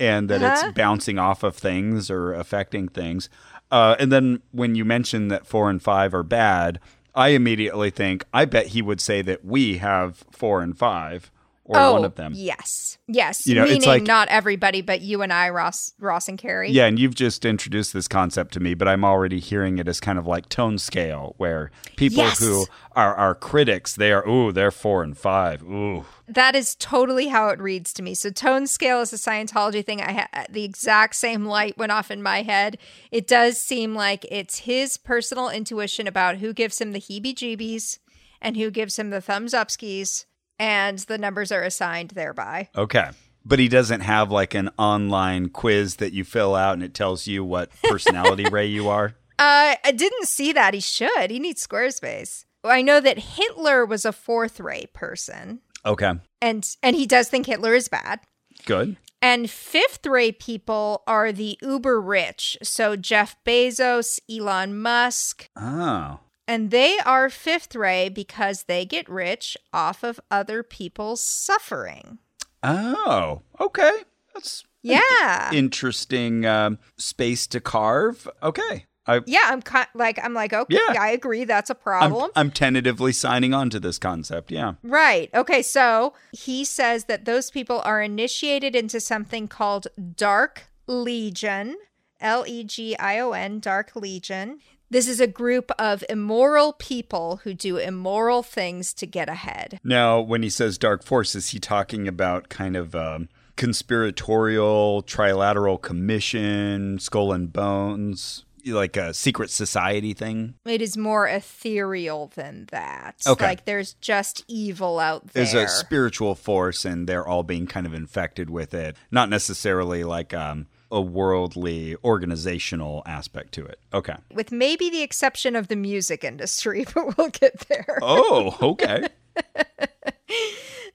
and that Uh-huh. it's bouncing off of things or affecting things. Uh, and then when you mention that four and five are bad, I immediately think, I bet he would say that we have four and five, or oh, one of them. Yes. Yes. You know, it's Meaning like- not everybody, but you and I, Ross Ross and Carrie. Yeah, and you've just introduced this concept to me, but I'm already hearing it as kind of like tone scale, where people Yes. who are are critics, they are ooh, they're four and five. Ooh. That is totally how it reads to me. So tone scale is a Scientology thing. I had uh, the exact same light went off in my head. It does seem like it's his personal intuition about who gives him the heebie-jeebies and who gives him the thumbs up skis, and the numbers are assigned thereby. Okay. But he doesn't have like an online quiz that you fill out and it tells you what personality ray you are. Uh, I didn't see that. He should. He needs Squarespace. I know that Hitler was a fourth ray person, Okay. and and he does think Hitler is bad. Good. And fifth ray people are the uber rich. So Jeff Bezos, Elon Musk, Oh. And they are fifth ray because they get rich off of other people's suffering. Oh. Okay. That's Yeah. interesting um, space to carve. Okay. I yeah, I'm like I'm like okay, Yeah. I agree that's a I'm, problem. I'm tentatively signing on to this concept. Yeah. Right. Okay. So he says that those people are initiated into something called Dark Legion, L E G I O N, Dark Legion. This is a group of immoral people who do immoral things to get ahead. Now, when he says dark force, is he talking about kind of um, conspiratorial, trilateral commission, skull and bones, like a secret society thing? It is more ethereal than that. Okay. Like there's just evil out there. There's a spiritual force, and they're all being kind of infected with it. Not necessarily like um, a worldly organizational aspect to it. Okay. with maybe the exception of the music industry, but we'll get there. Oh, okay.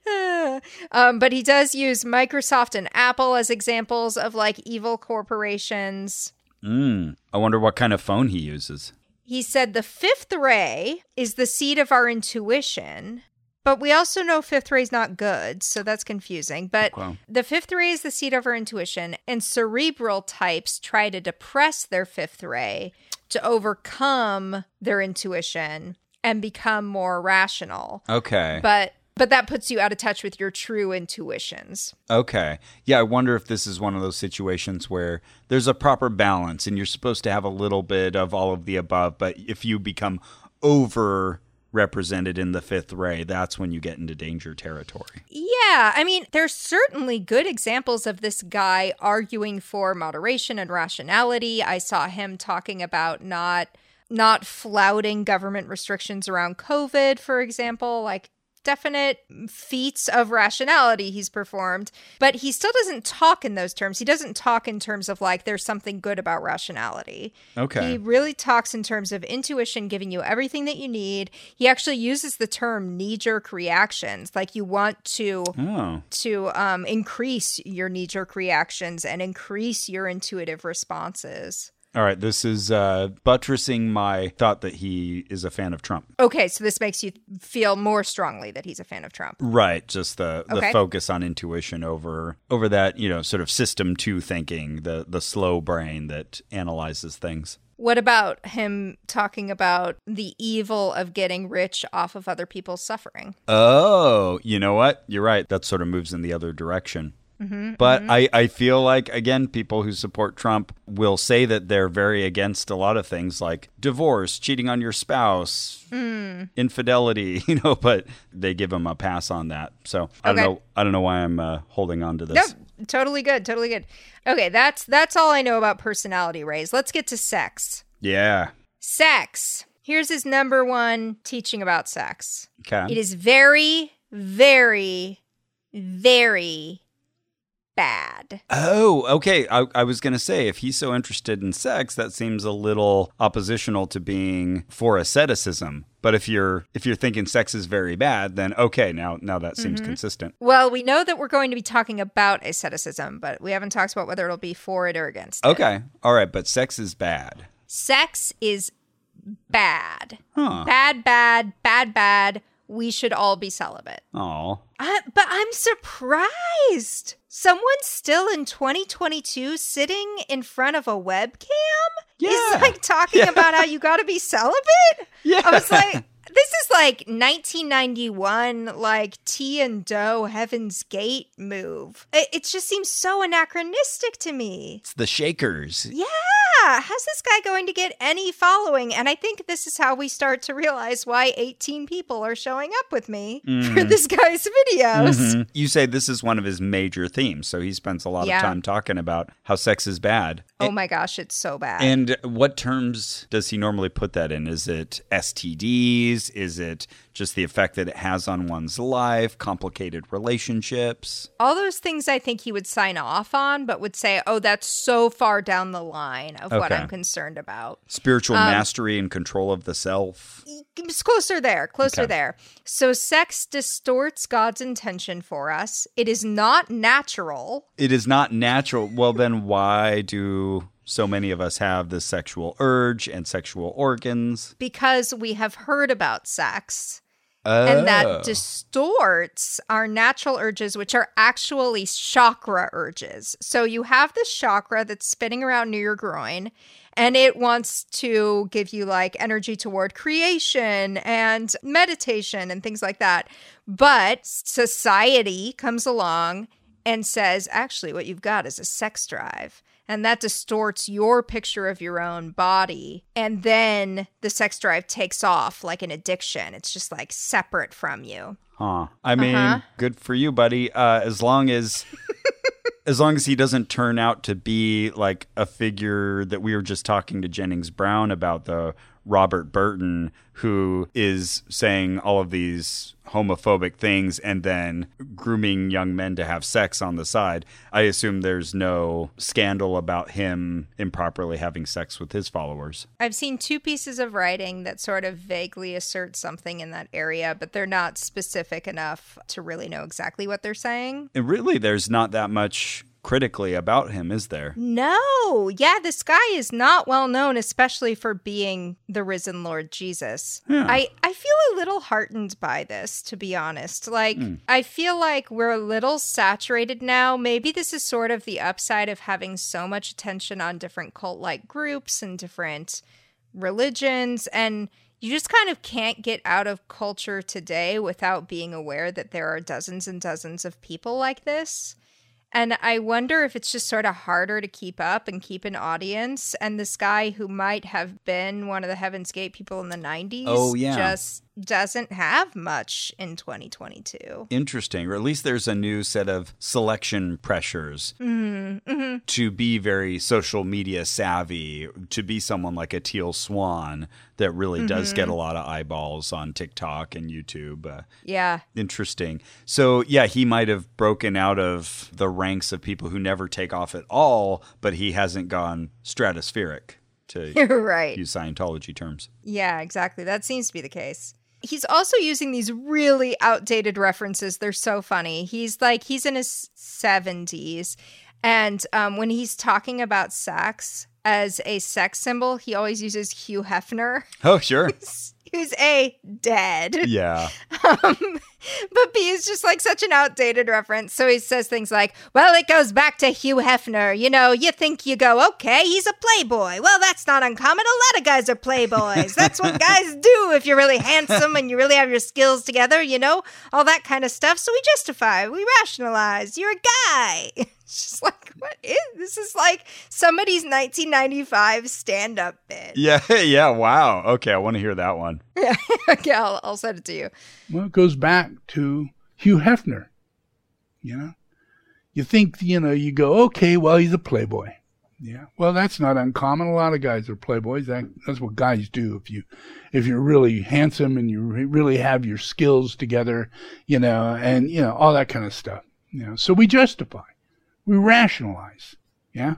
um, but he does use Microsoft and Apple as examples of like evil corporations. mm. I wonder what kind of phone he uses. He said the fifth ray is the seed of our intuition, but we also know fifth ray is not good, so that's confusing. But Wow. the fifth ray is the seat of our intuition, and cerebral types try to depress their fifth ray to overcome their intuition and become more rational. Okay. But but that puts you out of touch with your true intuitions. Okay. Yeah, I wonder if this is one of those situations where there's a proper balance and you're supposed to have a little bit of all of the above, but if you become over represented in the fifth ray, that's when you get into danger territory. Yeah, I mean, there's certainly good examples of this guy arguing for moderation and rationality. I saw him talking about not not flouting government restrictions around COVID, for example, like definite feats of rationality he's performed, but he still doesn't talk in those terms. He doesn't talk in terms of like there's something good about rationality. Okay. He really talks in terms of intuition giving you everything that you need. He actually uses the term knee jerk reactions. Like you want to Oh. to um, increase your knee jerk reactions and increase your intuitive responses. All right, this is uh, buttressing my thought that he is a fan of Trump. Okay, so this makes you feel more strongly that he's a fan of Trump. Right, just the the Okay. focus on intuition over over that, you know, sort of system 2 thinking, the the slow brain that analyzes things. What about him talking about the evil of getting rich off of other people's suffering? Oh, you know what? You're right. That sort of moves in the other direction. Mm-hmm, but mm-hmm. I, I feel like, again, people who support Trump will say that they're very against a lot of things like divorce, cheating on your spouse, mm. infidelity, you know, but they give him a pass on that. So I Okay. don't know. I don't know why I'm uh, holding on to this. totally good, totally good. Okay, that's that's all I know about personality rays. Let's get to sex. Yeah. Sex. Here's his number one teaching about sex. Okay. It is very, very, very bad. Oh, okay. I, I was going to say, if he's so interested in sex, that seems a little oppositional to being for asceticism. But if you're if you're thinking sex is very bad, then okay, now now that seems mm-hmm. consistent. Well, we know that we're going to be talking about asceticism, but we haven't talked about whether it'll be for it or against it. Okay, all right. But sex is bad. Sex is bad. Huh. Bad, bad, bad, bad. We should all be celibate. Oh, but I'm surprised. Someone still in 2022 sitting in front of a webcam Yeah. is like talking Yeah. about how you got to be celibate. Yeah. I was like, This is like 1991, like Ti and Do Heaven's Gate move. It, it just seems so anachronistic to me. It's the Shakers. Yeah, how's this guy going to get any following? And I think this is how we start to realize why 18 people are showing up with me for mm. this guy's videos. Mm-hmm. You say this is one of his major themes, so he spends a lot Yeah. of time talking about how sex is bad. Oh my gosh, it's so bad. And what terms does he normally put that in? Is it STDs? Is it just the effect that it has on one's life? Complicated relationships? all those things I think he would sign off on, but would say, oh, that's so far down the line of what I'm concerned about. Spiritual Um, mastery and control of the self? It's closer there, closer Okay. there. So, sex distorts God's intention for us. It is not natural. It is not natural. Well, then why do so many of us have this sexual urge and sexual organs? because we have heard about sex and Oh. that distorts our natural urges, which are actually chakra urges. So you have this chakra that's spinning around near your groin. And it wants to give you like energy toward creation and meditation and things like that. But society comes along and says, actually, what you've got is a sex drive. And that distorts your picture of your own body. And then the sex drive takes off like an addiction. It's just like separate from you. Huh. I mean, Uh-huh. good for you, buddy. Uh, as long as as long as he doesn't turn out to be like a figure that we were just talking to Jennings Brown about the Robert Burton who is saying all of these homophobic things and then grooming young men to have sex on the side. I assume there's no scandal about him improperly having sex with his followers. I've seen two pieces of writing that sort of vaguely assert something in that area, but they're not specific enough to really know exactly what they're saying. And really there's not that much critically about him, is there? No, yeah, this guy is not well known, especially for being the risen Lord Jesus. I, I feel a little heartened by this, to be honest. Like, hmm. I feel like we're a little saturated now. Maybe this is sort of the upside of having so much attention on different cult like groups and different religions. And you just kind of can't get out of culture today without being aware that there are dozens and dozens of people like this. And I wonder if it's just sort of harder to keep up and keep an audience. And this guy who might have been one of the Heaven's Gate people in the 90s Oh, yeah. just doesn't have much in 2022. interesting, or at least there's a new set of selection pressures mm-hmm. Mm-hmm. to be very social media savvy, to be someone like a Teal Swan that really does get a mm-hmm. lot of eyeballs on TikTok and YouTube. Uh, Yeah. interesting. So, yeah, he might have broken out of the ranks of people who never take off at all, but he hasn't gone stratospheric, to You're right. use Scientology terms. Yeah, exactly. That seems to be the case. He's also using these really outdated references. They're so funny. He's like, he's in his 70s. And um, when he's talking about sex as a sex symbol, he always uses Hugh Hefner, Oh, sure. who's A, dead. yeah. Um, B is just like such an outdated reference. So he says things like, well, it goes back to Hugh Hefner. You know, you think you go, okay, he's a playboy. Well, that's not uncommon. A lot of guys are playboys. That's what guys do if you're really handsome and you really have your skills together, you know, all that kind of stuff. So we justify, we rationalize. You're a guy. It's just like, what is this? Is like somebody's 1995 stand up bit. Yeah. Yeah. Wow. Okay. I want to hear that one. okay, I'll, I'll send it to you. Well, it goes back to Hugh Hefner. You know, you think you know you go okay, well he's a playboy. Yeah, well that's not uncommon. A lot of guys are playboys. That, that's what guys do. If you if you're really handsome and you re- really have your skills together, you know, and you know all that kind of stuff. You know, so we justify, we rationalize. Yeah,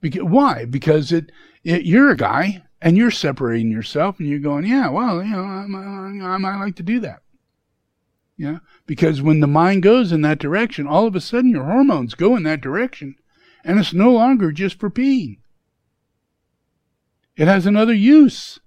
because, why? Because it, it you're a guy and you're separating yourself and you're going, yeah, well, you know, I'm, I, I like to do that. Yeah, because when the mind goes in that direction, all of a sudden your hormones go in that direction, and it's no longer just for peeing. It has another use.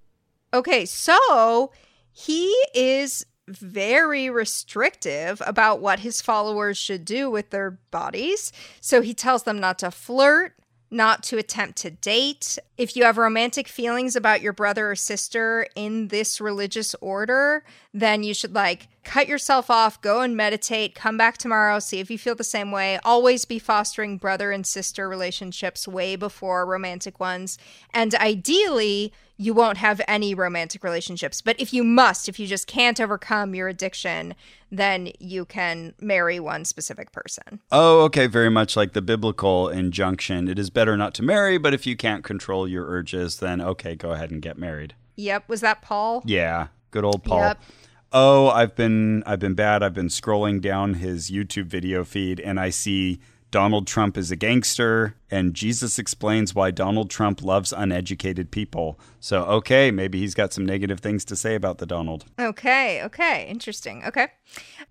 Okay, so he is very restrictive about what his followers should do with their bodies. So he tells them not to flirt, not to attempt to date. If you have romantic feelings about your brother or sister in this religious order, then you should like cut yourself off, go and meditate, come back tomorrow, see if you feel the same way. Always be fostering brother and sister relationships way before romantic ones. And ideally, you won't have any romantic relationships. But if you must, if you just can't overcome your addiction, then you can marry one specific person. Oh, okay. Very much like the biblical injunction. It is better not to marry, but if you can't control your urges, then okay, go ahead and get married. Yep. Was that Paul? Yeah. Good old Paul. Yep. Oh, I've been I've been bad. I've been scrolling down his YouTube video feed and I see Donald Trump is a gangster, and Jesus explains why Donald Trump loves uneducated people. So, okay, maybe he's got some negative things to say about the Donald. Okay, okay, interesting. Okay.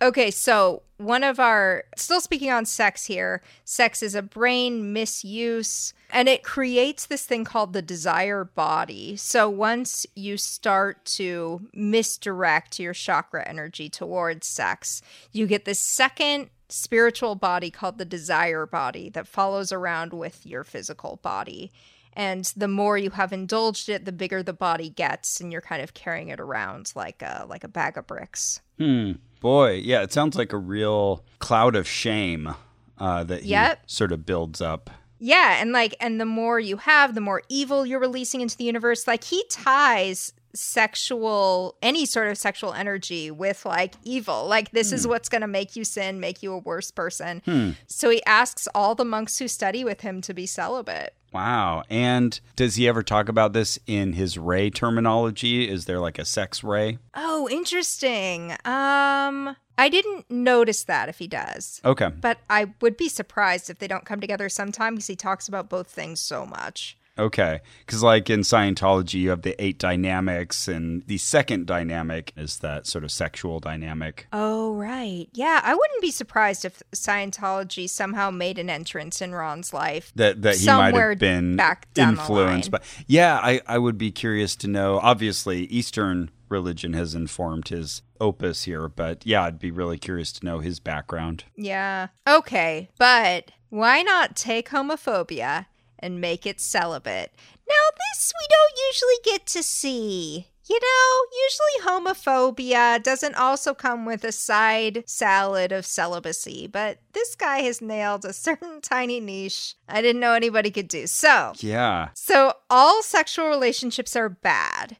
Okay, so one of our, still speaking on sex here, sex is a brain misuse, and it creates this thing called the desire body. So once you start to misdirect your chakra energy towards sex, you get this second spiritual body called the desire body that follows around with your physical body. And the more you have indulged it, the bigger the body gets, and you're kind of carrying it around like a like a bag of bricks. Hmm. Boy, yeah, it sounds like a real cloud of shame uh, that he Yep. sort of builds up. Yeah, and like and the more you have, the more evil you're releasing into the universe. Like he ties sexual any sort of sexual energy with like evil. Like this is what's going to make you sin, make you a worse person. So he asks all the monks who study with him to be celibate. Wow. And does he ever talk about this in his ray terminology? Is there like a sex ray? Oh, interesting. Um I didn't notice that if he does. Okay. But I would be surprised if they don't come together sometime because he talks about both things so much. Okay. Because, like in Scientology, you have the eight dynamics, and the second dynamic is that sort of sexual dynamic. Oh, right. Yeah, I wouldn't be surprised if Scientology somehow made an entrance in Ron's life. That, that he might have been back influenced by. Yeah, I, I would be curious to know. Obviously, Eastern religion has informed his opus here, but yeah, I'd be really curious to know his background. Yeah. Okay, but why not take homophobia and make it celibate? Now, this we don't usually get to see. You know, usually homophobia doesn't also come with a side salad of celibacy, but this guy has nailed a certain tiny niche I didn't know anybody could do. So, Yeah. So, all sexual relationships are bad.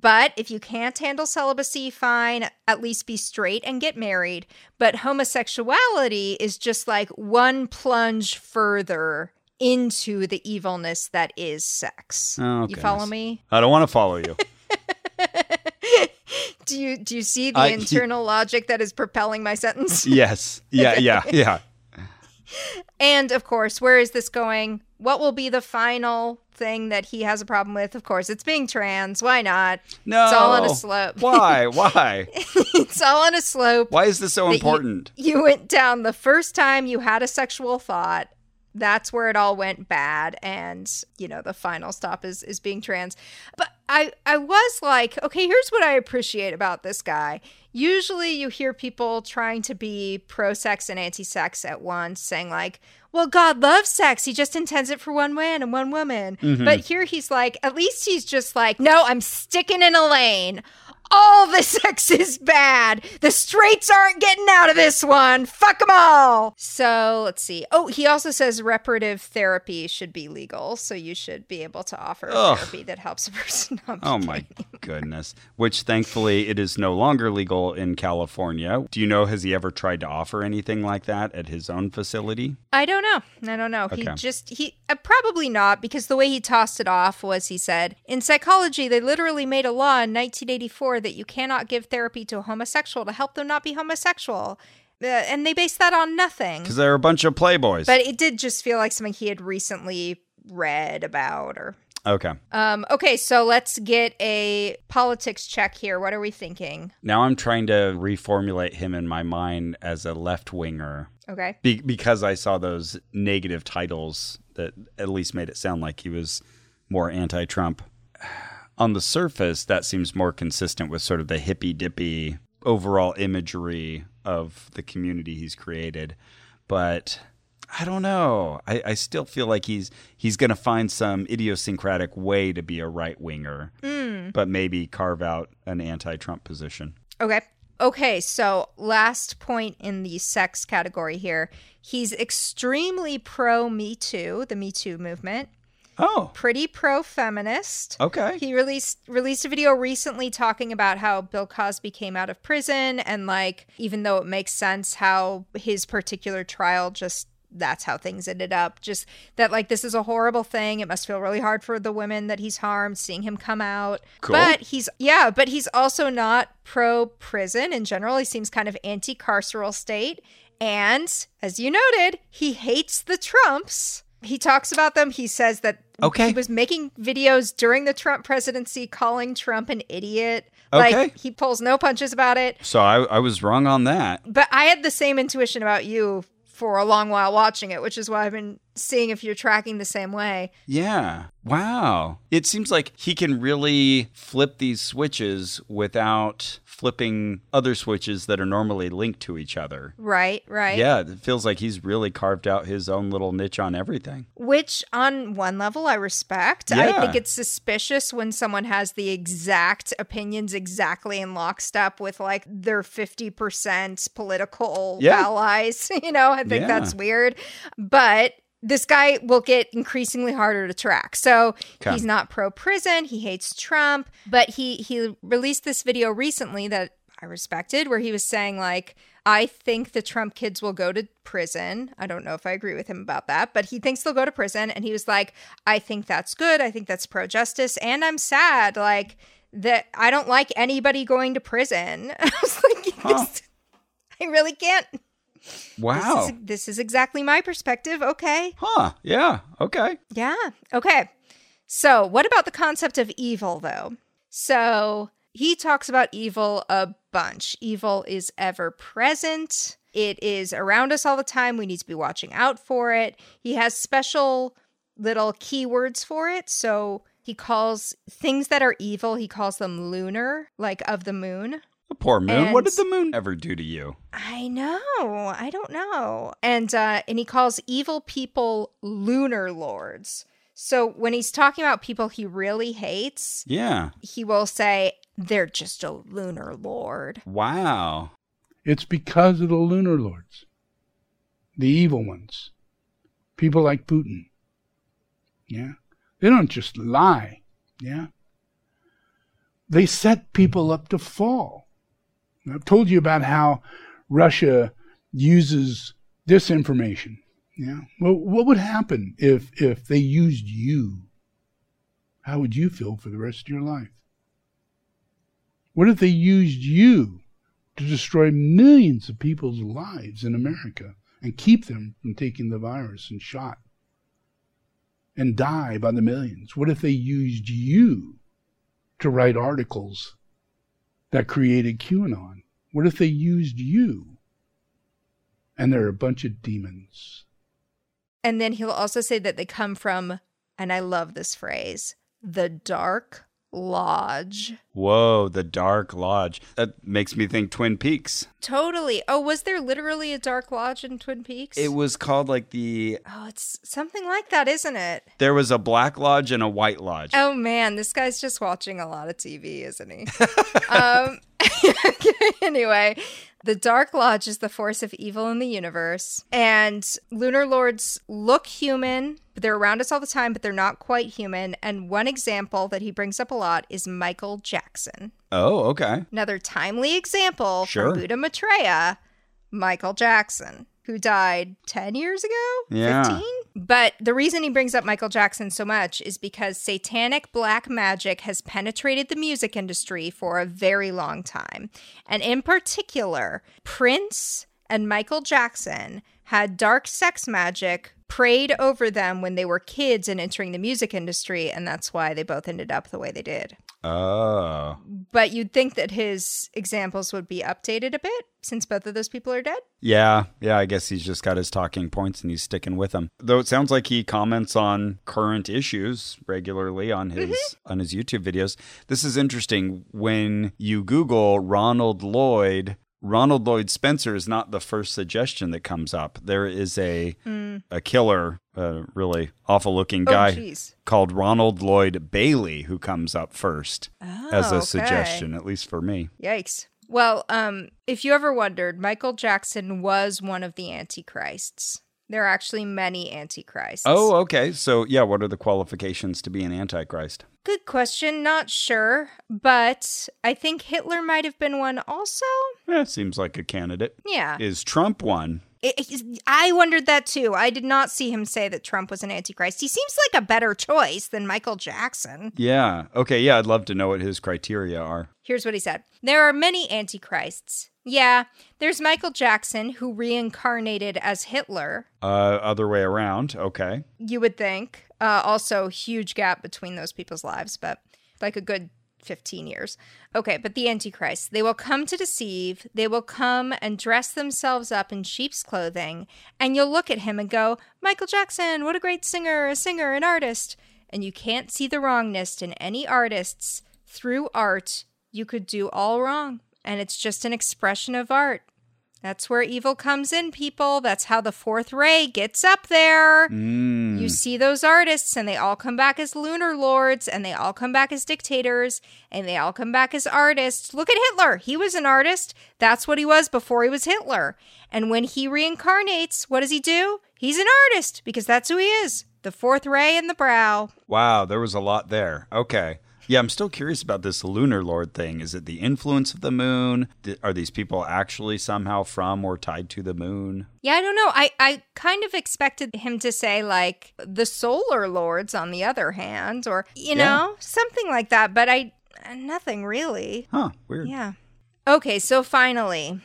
But if you can't handle celibacy, fine, at least be straight and get married. But homosexuality is just like one plunge further into the evilness that is sex. Oh, you follow me? I don't want to follow you. Do you do you see the I- internal logic that is propelling my sentence? yes. Yeah, yeah, yeah. And of course, where is this going? What will be the final thing that he has a problem with? Of course, it's being trans. Why not? No. It's all on a slope. Why? Why? it's all on a slope. Why is this so that you- important? You, went down the first time you had a sexual thought. That's where it all went bad, and you know the final stop is is being trans. But I I was like, okay, here's what I appreciate about this guy. Usually, you hear people trying to be pro sex and anti sex at once, saying like, "Well, God loves sex; He just intends it for one man and one woman." Mm-hmm. But here he's like, at least he's just like, "No, I'm sticking in a lane." All the sex is bad. The straights aren't getting out of this one. Fuck them all. So let's see. Oh, he also says reparative therapy should be legal. So you should be able to offer Ugh. therapy that helps a person not Oh my goodness. Which thankfully it is no longer legal in California. Do you know has he ever tried to offer anything like that at his own facility? I don't know. I don't know. He just he uh, probably not because the way he tossed it off was he said in psychology they literally made a law in 1984 that you cannot give therapy to a homosexual to help them not be homosexual, uh, and they base that on nothing. Because they're a bunch of playboys. But it did just feel like something he had recently read about or okay. um okay, so let's get a politics check here. What are we thinking? Now I'm trying to reformulate him in my mind as a left winger. Okay. Be- because I saw those negative titles that at least made it sound like he was more anti Trump. On the surface, that seems more consistent with sort of the hippy dippy overall imagery of the community he's created. But I don't know. I, I still feel like he's he's going to find some idiosyncratic way to be a right winger, mm. but maybe carve out an anti-Trump position. Okay. Okay, so last point in the sex category here. He's extremely pro Me Too, the Me Too movement. Oh, Pretty pro feminist. okay. He released released a video recently talking about how Bill Cosby came out of prison and like even though it makes sense how his particular trial just that's how things ended up. Just that like this is a horrible thing. It must feel really hard for the women that he's harmed seeing him come out. Cool. But he's yeah, but he's also not pro prison in general. He seems kind of anti carceral state. And as you noted, he hates the Trumps. He talks about them. He says that Okay. he was making videos during the Trump presidency calling Trump an idiot. Okay. Like he pulls no punches about it. So I, I was wrong on that. But I had the same intuition about you for a long while watching it, which is why I've been seeing if you're tracking the same way. Yeah. Wow. It seems like he can really flip these switches without flipping other switches that are normally linked to each other. Right, right. Yeah, it feels like he's really carved out his own little niche on everything. Which, on one level, I respect. I think it's suspicious when someone has the exact opinions exactly in lockstep with like their 50% political Yeah. allies. You know, I think Yeah. that's weird. But this guy will get increasingly harder to track. So Okay. he's not pro prison. He hates Trump, but he he released this video recently that I respected where he was saying like I think the Trump kids will go to prison. I don't know if I agree with him about that, but he thinks they'll go to prison and he was like I think that's good. I think that's pro justice and I'm sad like that I don't like anybody going to prison. I was like this- I really can't. Wow. This is, this is exactly my perspective. Okay. Huh. Yeah. Okay. Yeah. Okay. So, what about the concept of evil, though? So, he talks about evil a bunch. Evil is ever present, it is around us all the time. We need to be watching out for it. He has special little keywords for it. So, he calls things that are evil, he calls them lunar, like of the moon. The poor moon. what did the moon ever do to you? I know. I don't know. And uh and he calls evil people lunar lords. So when he's talking about people he really hates, Yeah. he will say they're just a lunar lord. Wow. It's because of the lunar lords, the evil ones, people like Putin. Yeah. They don't just lie. Yeah. They set people up to fall. I've told you about how Russia uses disinformation. Yeah. Well, what would happen if if they used you? How would you feel for the rest of your life? What if they used you to destroy millions of people's lives in America and keep them from taking the virus and shot and die by the millions? What if they used you to write articles that created QAnon? What if they used you? And they're a bunch of demons. And then he'll also say that they come from and I love this phrase, the dark lodge. Whoa, the Dark Lodge. That makes me think Twin Peaks. Totally. Oh, was there literally a dark lodge in Twin Peaks? It was called like the. Oh, it's something like that, isn't it? There was a Black Lodge and a White Lodge. Oh man, this guy's just watching a lot of TV, isn't he? um, anyway, the Dark Lodge is the force of evil in the universe, and Lunar Lords look human. But they're around us all the time, but they're not quite human. And one example that he brings up a lot is Michael Jackson. Oh, okay. Another timely example Sure. from Buddha Maitreya, Michael Jackson, who died 10 years ago? Yeah. 15? But the reason he brings up Michael Jackson so much is because satanic black magic has penetrated the music industry for a very long time. And in particular, Prince and Michael Jackson had dark sex magic prayed over them when they were kids and entering the music industry, and that's why they both ended up the way they did. Oh. But you'd think that his examples would be updated a bit since both of those people are dead. Yeah, yeah, I guess he's just got his talking points and he's sticking with them. Though it sounds like he comments on current issues regularly on his mm-hmm. on his YouTube videos. This is interesting when you Google Ronald Lloyd Ronald Lloyd Spencer is not the first suggestion that comes up. There is a a killer, a really awful looking Oh, guy called Ronald Lloyd Bailey who comes up first as Oh, a okay. suggestion, at least for me. Yikes. Well, um, if you ever wondered, Michael Jackson was one of the antichrists. There are actually many antichrists. Oh, okay. So, yeah, what are the qualifications to be an antichrist? Good question. Not sure. But I think Hitler might have been one also. Yeah, seems like a candidate. Yeah. Is Trump one? It- it- I wondered that too. I did not see him say that Trump was an antichrist. He seems like a better choice than Michael Jackson. Yeah. Okay. Yeah, I'd love to know what his criteria are. Here's what he said There are many antichrists. Yeah, there's Michael Jackson, who reincarnated as Hitler. Uh, other way around. Okay. you would think. Uh, also, huge gap between those people's lives, but like a good 15 years. Okay, but the Antichrist. They will come to deceive. They will come and dress themselves up in sheep's clothing. And you'll look at him and go, Michael Jackson, what a great singer, a singer, an artist. And you can't see the wrongness in any artists. Through art, you could do all wrong. And it's just an expression of art. That's where evil comes in, people. That's how the fourth ray gets up there. Mm. You see those artists, and they all come back as lunar lords, and they all come back as dictators, and they all come back as artists. Look at Hitler. He was an artist. That's what he was before he was Hitler. And when he reincarnates, what does he do? He's an artist because that's who he is. The fourth ray in the brow. Wow, there was a lot there. Okay. Yeah, I'm still curious about this lunar lord thing. Is it the influence of the moon? Are these people actually somehow from or tied to the moon? Yeah, I don't know. I, I kind of expected him to say, like, the solar lords, on the other hand, or, you Yeah. know, something like that. But I, nothing really. Huh, weird. Yeah. Okay, so finally,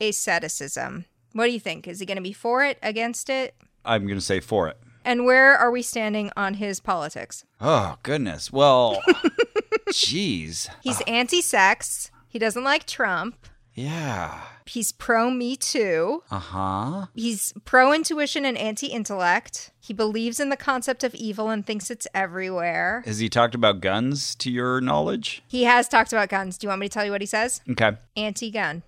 asceticism. What do you think? Is he going to be for it, against it? I'm going to say for it. And where are we standing on his politics? Oh, goodness. Well, jeez. He's anti sex. He doesn't like Trump. Yeah. He's pro Me Too. Uh huh. He's pro intuition and anti intellect. He believes in the concept of evil and thinks it's everywhere. Has he talked about guns to your knowledge? He has talked about guns. Do you want me to tell you what he says? Okay. Anti gun.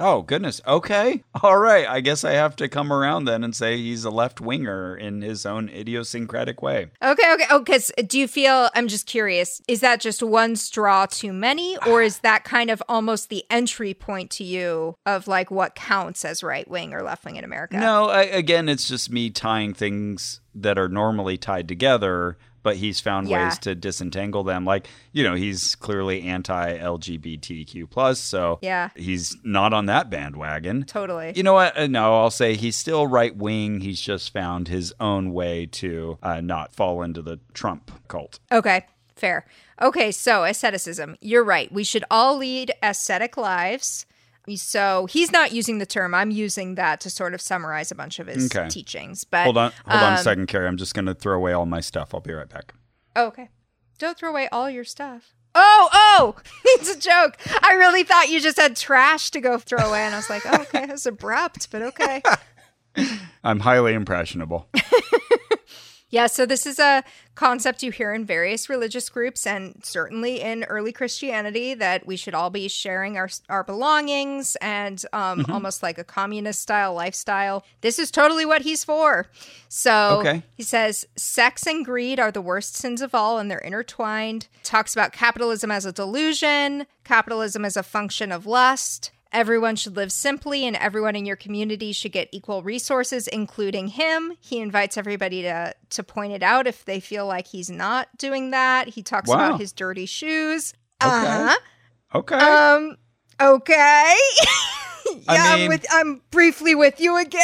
Oh, goodness. Okay. All right. I guess I have to come around then and say he's a left winger in his own idiosyncratic way. Okay, okay. Oh, because do you feel, I'm just curious, is that just one straw too many, or is that kind of almost the entry point to you of like what counts as right wing or left wing in America? No, I, again, it's just me tying things that are normally tied together, but he's found Yeah. ways to disentangle them. Like, you know, he's clearly anti-LGBTQ plus, so Yeah. he's not on that bandwagon. Totally. You know what? Uh, No, I'll say he's still right wing. He's just found his own way to uh, not fall into the Trump cult. Okay, fair. Okay, so asceticism. You're right. We should all lead ascetic lives. So he's not using the term. I'm using that to sort of summarize a bunch of his Okay. teachings. But Hold on, hold on a um, second, Carrie. I'm just going to throw away all my stuff. I'll be right back. Oh, okay. Don't throw away all your stuff. Oh, oh, it's a joke. I really thought you just had trash to go throw away. And I was like, oh, okay, that's abrupt, but okay. I'm highly impressionable. Yeah, so this is a concept you hear in various religious groups and certainly in early Christianity that we should all be sharing our our belongings and um, almost like a communist style lifestyle. This is totally what he's for. So Okay. he says sex and greed are the worst sins of all and they're intertwined. Talks about capitalism as a delusion, capitalism as a function of lust. Everyone should live simply, and everyone in your community should get equal resources, including him. He invites everybody to to point it out if they feel like he's not doing that. He talks Wow. about his dirty shoes. Uh-huh. Okay. Um. Okay. yeah, I I'm with. I'm briefly with you again.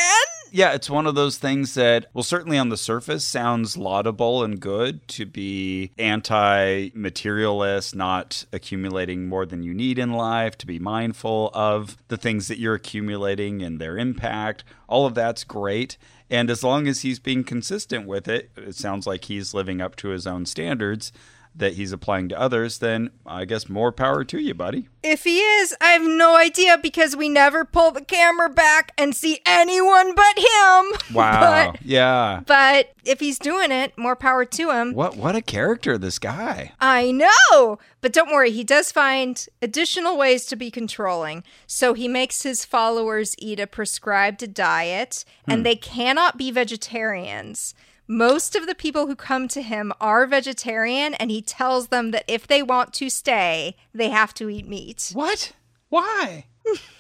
Yeah, it's one of those things that, well, certainly on the surface sounds laudable and good to be anti materialist, not accumulating more than you need in life, to be mindful of the things that you're accumulating and their impact. All of that's great. And as long as he's being consistent with it, it sounds like he's living up to his own standards. That he's applying to others, then I guess more power to you, buddy. If he is, I have no idea because we never pull the camera back and see anyone but him. Wow. But, yeah. but if he's doing it, more power to him. What what a character this guy. I know. But don't worry, he does find additional ways to be controlling. So he makes his followers eat a prescribed diet, and hmm. they cannot be vegetarians. Most of the people who come to him are vegetarian, and he tells them that if they want to stay, they have to eat meat. What? Why?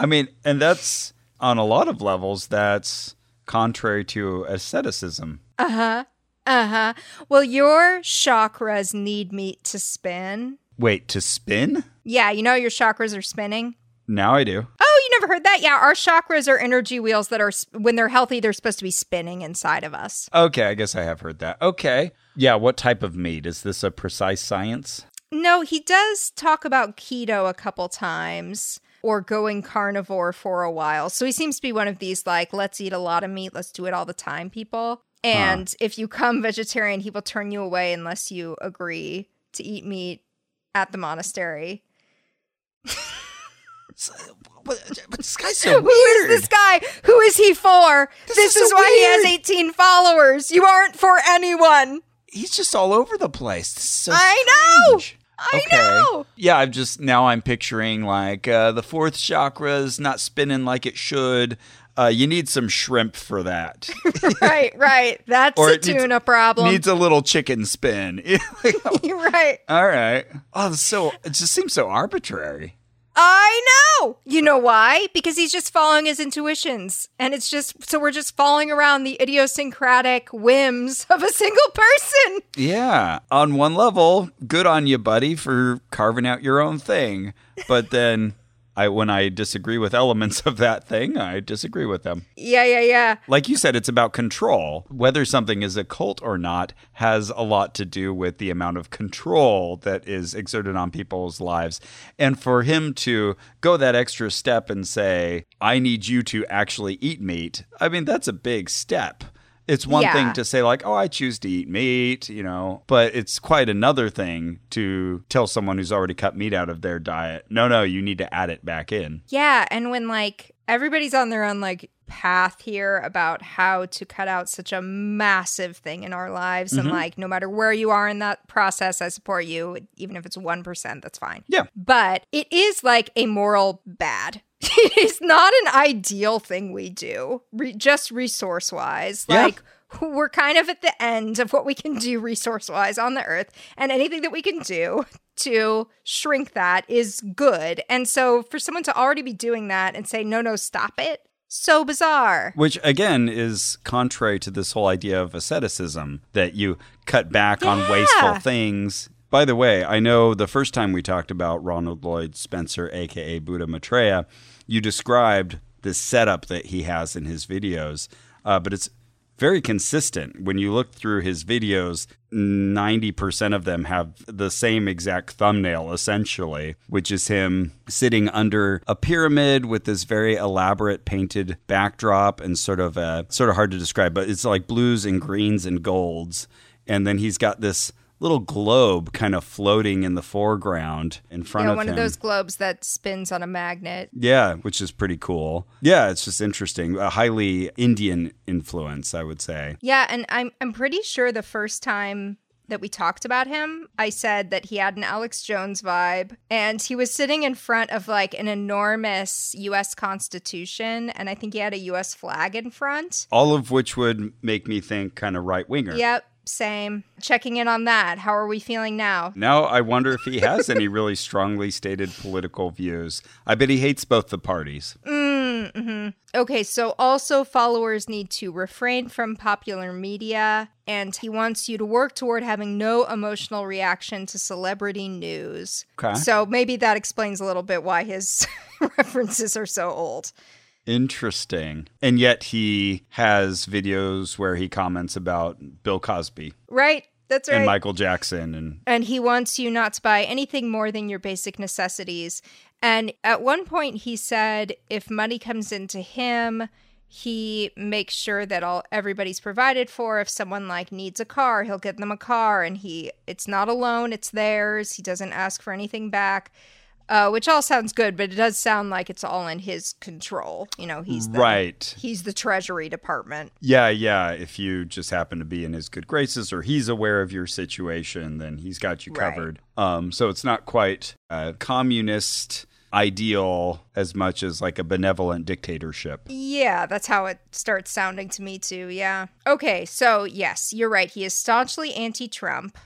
I mean, and that's on a lot of levels that's contrary to asceticism. Uh huh. Uh huh. Well, your chakras need meat to spin. Wait, to spin? Yeah, you know your chakras are spinning. Now I do. Oh, you never heard that? Yeah, our chakras are energy wheels that are, when they're healthy, they're supposed to be spinning inside of us. Okay, I guess I have heard that. Okay. Yeah, what type of meat? Is this a precise science? No, he does talk about keto a couple times or going carnivore for a while. So he seems to be one of these, like, let's eat a lot of meat, let's do it all the time people. And if you come vegetarian, he will turn you away unless you agree to eat meat at the monastery. But, but this guy's so Who is this guy? Who is he for? This, is is, so why weird. he has 18 followers. You aren't for anyone. He's just all over the place. This so I know. strange. I know. Yeah, I'm just now I'm picturing like uh, the fourth chakra is not spinning like it should. Uh, you need some shrimp for that. right, right. That's Or a it needs- tuna problem. Needs a little chicken spin. You're right. All right. Oh, so it just seems so arbitrary. I know. You know why? Because he's just following his intuitions. And it's just, so we're just following around the idiosyncratic whims of a single person. Yeah. On one level, good on you, buddy, for carving out your own thing. But then I when I disagree with elements of that thing, I disagree with them. Yeah, yeah, yeah. Like you said, it's about control. Whether something is a cult or not has a lot to do with the amount of control that is exerted on people's lives. And for him to go that extra step and say, I need you to actually eat meat, I mean, that's a big step. It's one Yeah. thing to say, like, oh, I choose to eat meat, you know, but it's quite another thing to tell someone who's already cut meat out of their diet, no, no, you need to add it back in. Yeah. And when like everybody's on their own like path here about how to cut out such a massive thing in our lives. And mm-hmm. like no matter where you are in that process, I support you. Even if it's 1%, that's fine. Yeah. but it is like a moral bad. it is not an ideal thing we do, re- just resource wise. Yeah. Like, we're kind of at the end of what we can do resource wise on the earth, and anything that we can do to shrink that is good. And so, for someone to already be doing that and say, no, no, stop it, so bizarre. Which again is contrary to this whole idea of asceticism that you cut back on wasteful things. By the way, I know the first time we talked about Ronald Lloyd Spencer, aka Buddha Maitreya, you described the setup that he has in his videos, uh, but it's very consistent. When you look through his videos, 90% of them have the same exact thumbnail, essentially, which is him sitting under a pyramid with this very elaborate painted backdrop and sort of a, sort of hard to describe, but it's like blues and greens and golds. And then he's got this little globe kind of floating in the foreground in front know, of one him. of those globes that spins on a magnet. Yeah, which is pretty cool. Yeah, it's just interesting. A highly Indian influence, I would say. Yeah, and I'm I'm pretty sure the first time that we talked about him, I said that he had an Alex Jones vibe and he was sitting in front of like an enormous US Constitution and I think he had a US flag in front. All of which would make me think kind of right winger. Yep, same. Checking in on that. How are we feeling now? Now I wonder if he has any really strongly stated political views. I bet he hates both the parties. Mm-hmm. Okay, so also followers need to refrain from popular media, and he wants you to work toward having no emotional reaction to celebrity news. Okay. So maybe that explains a little bit why his references are so old. Interesting. And yet he has videos where he comments about Bill Cosby Right? That's right. and Michael Jackson and and he wants you not to buy anything more than your basic necessities. And at one point, he said if money comes into him, He makes sure that all everybody's provided for. If someone like needs a car, he'll get them a car and he it's not a loan, it's theirs. He doesn't ask for anything back. Uh, which all sounds good, but it does sound like it's all in his control. You know, he's the, Right. He's the Treasury Department. Yeah, yeah. If you just happen to be in his good graces or he's aware of your situation, then he's got you Right. covered. Um, so it's not quite a communist ideal as much as like a benevolent dictatorship. Yeah, that's how it starts sounding to me too. Yeah. Okay, so yes, you're right. He is staunchly anti-Trump.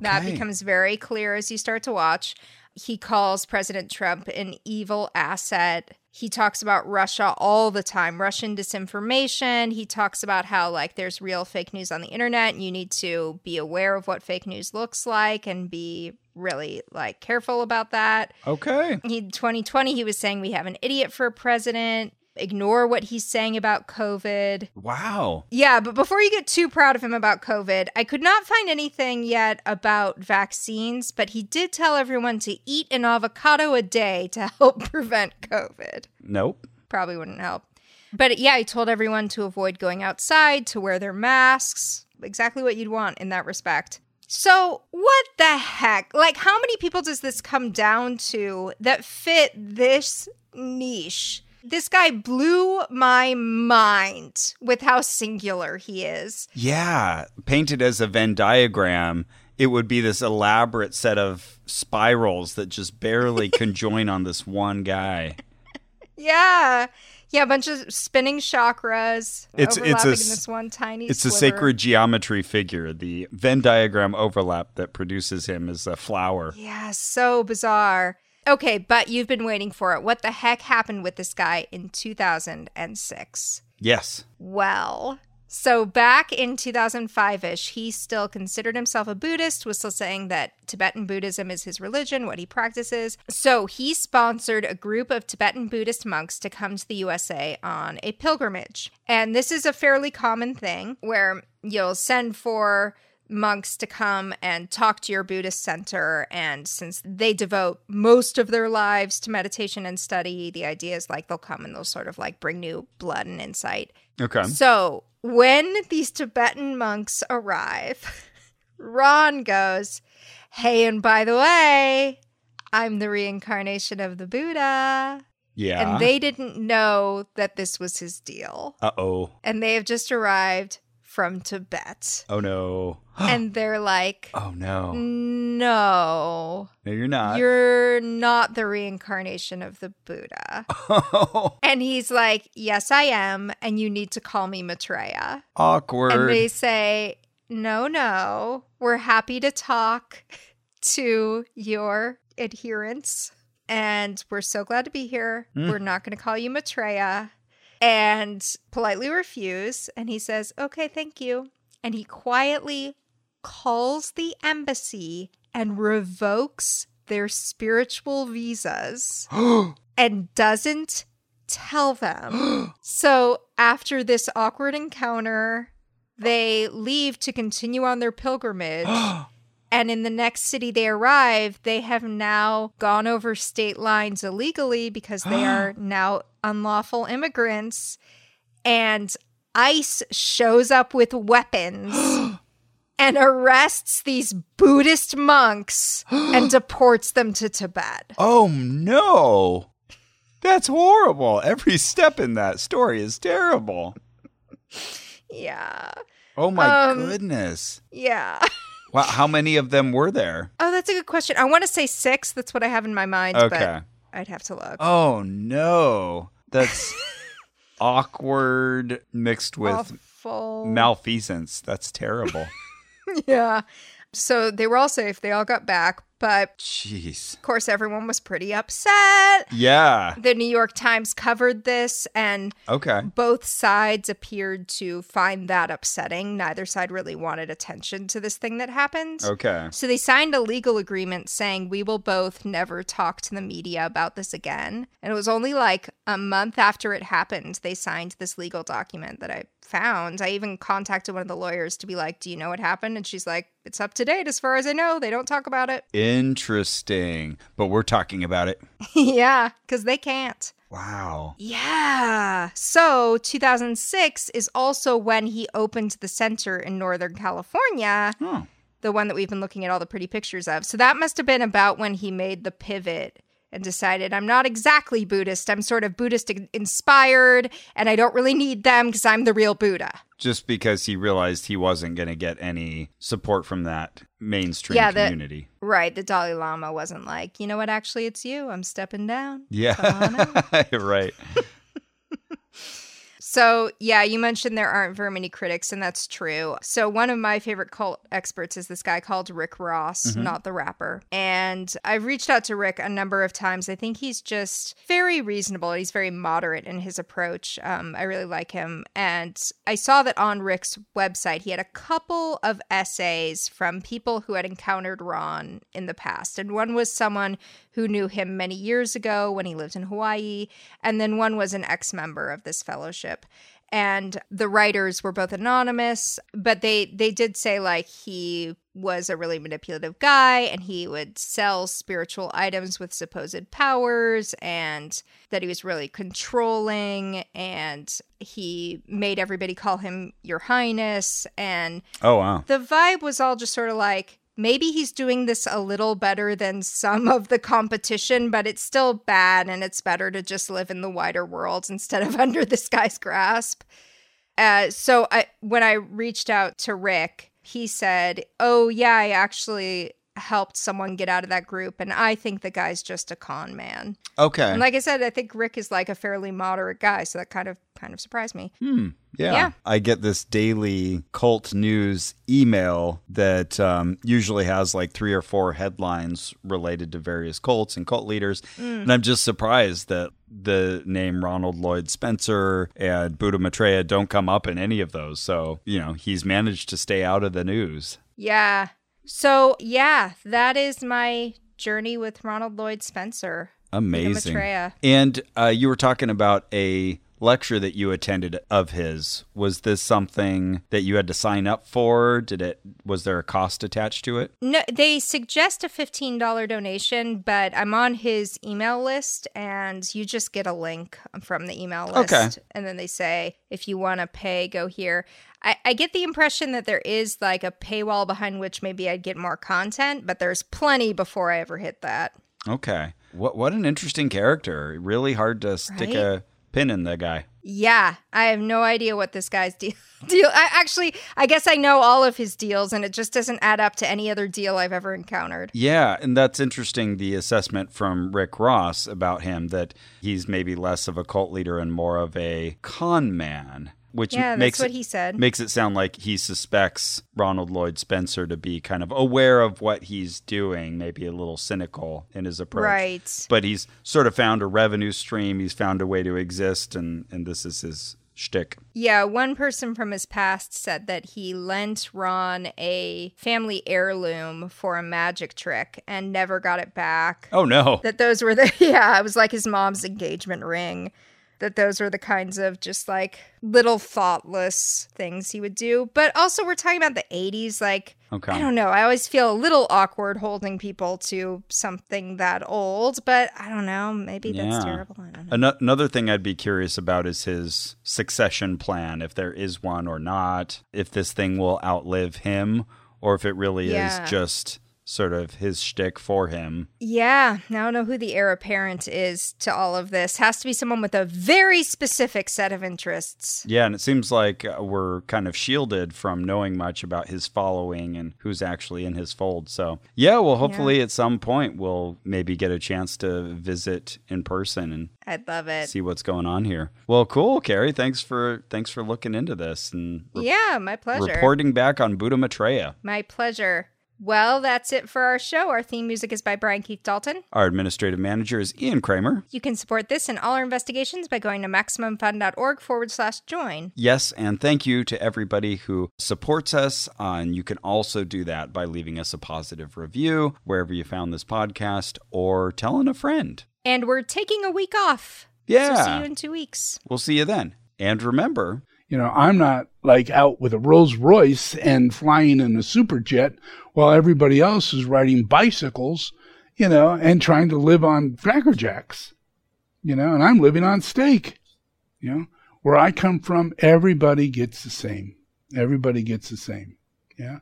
That becomes very clear as you start to watch. He calls President Trump an evil asset. He talks about Russia all the time, Russian disinformation. He talks about how, like, there's real fake news on the internet and you need to be aware of what fake news looks like and be really, like, careful about that. Okay. He 2020 he was saying we have an idiot for a president. Ignore what he's saying about COVID. Wow. Yeah, but before you get too proud of him about COVID, I could not find anything yet about vaccines, but he did tell everyone to eat an avocado a day to help prevent COVID. Nope. Probably wouldn't help. But yeah, he told everyone to avoid going outside, to wear their masks. Exactly what you'd want in that respect. So, what the heck? Like, how many people does this come down to that fit this niche? This guy blew my mind with how singular he is. Yeah. Painted as a Venn diagram, it would be this elaborate set of spirals that just barely conjoin on this one guy. Yeah. Yeah, a bunch of spinning chakras It's- it's a in this one tiny It's a sacred geometry figure. The Venn diagram overlap that produces him is a flower. Yeah, so bizarre. Okay, but you've been waiting for it. What the heck happened with this guy in 2006? Yes. Well, so back in 2005 ish, he still considered himself a Buddhist, was still saying that Tibetan Buddhism is his religion, what he practices. So he sponsored a group of Tibetan Buddhist monks to come to the USA on a pilgrimage. And this is a fairly common thing where you'll send for monks to come and talk to your Buddhist center. And since they devote most of their lives to meditation and study, the idea is like they'll come and they'll sort of like bring new blood and insight. Okay. So when these Tibetan monks arrive, Ron goes, Hey, and by the way, I'm the reincarnation of the Buddha. Yeah. And they didn't know that this was his deal. Uh oh. And they have just arrived from Tibet. Oh no. and they're like, Oh no. No, No, you're not. you're not the reincarnation of the Buddha. and he's like, Yes, I am. And you need to call me Maitreya. Awkward. And they say, No, no, we're happy to talk to your adherents. And we're so glad to be here. Hmm. We're not going to call you Maitreya. And politely refuse. And he says, Okay, thank you. And he quietly calls the embassy and revokes their spiritual visas and doesn't tell them. so after this awkward encounter, they leave to continue on their pilgrimage. and in the next city they arrive, they have now gone over state lines illegally because they are now unlawful immigrants. And ICE shows up with weapons and arrests these Buddhist monks and deports them to Tibet. oh no. That's horrible. Every step in that story is terrible. Yeah. Oh my Um, goodness. Yeah. Wow, how many of them were there? Oh, that's a good question. I want to say six. That's what I have in my mind, Okay. but I'd have to look. Oh no. That's awkward mixed with Awful. malfeasance. That's terrible. yeah. So they were all safe. They all got back, but Jeez. of course, everyone was pretty upset. Yeah. The New York Times covered this, and Okay. both sides appeared to find that upsetting. Neither side really wanted attention to this thing that happened. Okay. So they signed a legal agreement saying we will both never talk to the media about this again. And it was only like a month after it happened, they signed this legal document that I found. I even contacted one of the lawyers to be like, Do you know what happened? And she's like, It's up to date as far as I know. They don't talk about it. Interesting. But we're talking about it. yeah, because they can't. Wow. Yeah. So 2006 is also when he opened the center in Northern California. The one that we've been looking at all the pretty pictures of. So that must have been about when he made the pivot and decided I'm not exactly Buddhist. I'm sort of Buddhist inspired and I don't really need them because I'm the real Buddha. Just because he realized he wasn't going to get any support from that mainstream Yeah, the- community. Right. The Dalai Lama wasn't like, you know what, actually, it's you. I'm stepping down. Yeah. right. So, yeah, you mentioned there aren't very many critics, and that's true. So, one of my favorite cult experts is this guy called Rick Ross, not the rapper. And I've reached out to Rick a number of times. I think he's just very reasonable. He's very moderate in his approach. Um, I really like him. And I saw that on Rick's website, he had a couple of essays from people who had encountered Ron in the past. And one was someone who knew him many years ago when he lived in Hawaii. And then one was an ex member of this fellowship. And the writers were both anonymous, but they they did say like he was a really manipulative guy and he would sell spiritual items with supposed powers and that he was really controlling and he made everybody call him your highness and Oh, wow. the vibe was all just sort of like maybe he's doing this a little better than some of the competition, but it's still bad and it's better to just live in the wider world instead of under this guy's grasp. Uh, so I, when I reached out to Rick, he said, Oh, yeah, I actually helped someone get out of that group, and I think the guy's just a con man. Okay. And like I said, I think Rick is like a fairly moderate guy, so that kind of kind of surprised me. yeah. yeah. I get this daily cult news email that um, usually has like three or four headlines related to various cults and cult leaders. And I'm just surprised that the name Ronald Lloyd Spencer and Buddha Maitreya don't come up in any of those. So, you know, he's managed to stay out of the news. Yeah. So yeah, that is my journey with Ronald Lloyd Spencer. Amazing. And uh, you were talking about a lecture that you attended of his. Was this something that you had to sign up for? Did it was there a cost attached to it? No, they suggest a fifteen dollar donation, but I'm on his email list, and you just get a link from the email list, Okay. and then they say if you want to pay, go here. I, I get the impression that there is like a paywall behind which maybe I'd get more content, but there's plenty before I ever hit that. Okay. What what an interesting character. Really hard to stick Right? a pin in the guy. Yeah, I have no idea what this guy's deal. Deal. I actually, I guess I know all of his deals, and it just doesn't add up to any other deal I've ever encountered. Yeah, and that's interesting the assessment from Rick Ross about him that he's maybe less of a cult leader and more of a con man, which Yeah, that's makes what it, he said. makes it sound like he suspects Ronald Lloyd Spencer to be kind of aware of what he's doing, maybe a little cynical in his approach. Right. But he's sort of found a revenue stream, he's found a way to exist and and this is his shtick. Yeah, one person from his past said that he lent Ron a family heirloom for a magic trick and never got it back. Oh no. That those were the, yeah, it was like his mom's engagement ring. That those were the kinds of just like little thoughtless things he would do. But also, we're talking about the 80s. Like, Okay. I don't know. I always feel a little awkward holding people to something that old, but I don't know. Maybe Yeah. that's terrible. I don't know. Ano- Another thing I'd be curious about is his succession plan, if there is one or not, if this thing will outlive him, or if it really Yeah. is just sort of his shtick for him. Yeah, now I don't know who the heir apparent is to all of this. Has to be someone with a very specific set of interests. Yeah, and it seems like we're kind of shielded from knowing much about his following and who's actually in his fold. So, yeah, well, hopefully at some point we'll maybe get a chance to visit in person and I'd love it. see what's going on here. Well, cool, Carrie. Thanks for thanks for looking into this and re- Yeah, my pleasure. reporting back on Buddha Maitreya. My pleasure. Well, that's it for our show. Our theme music is by Brian Keith Dalton. Our administrative manager is Ian Kramer. You can support this and all our investigations by going to MaximumFun.org forward slash join. Yes, and thank you to everybody who supports us. Uh, and you can also do that by leaving us a positive review wherever you found this podcast or telling a friend. And we're taking a week off Yeah. So see you in two weeks. We'll see you then. And remember, You know, I'm not like out with a Rolls Royce and flying in a super jet while everybody else is riding bicycles, you know, and trying to live on Cracker Jacks, you know, and I'm living on steak, you know. Where I come from, everybody gets the same. Everybody gets the same. Yeah.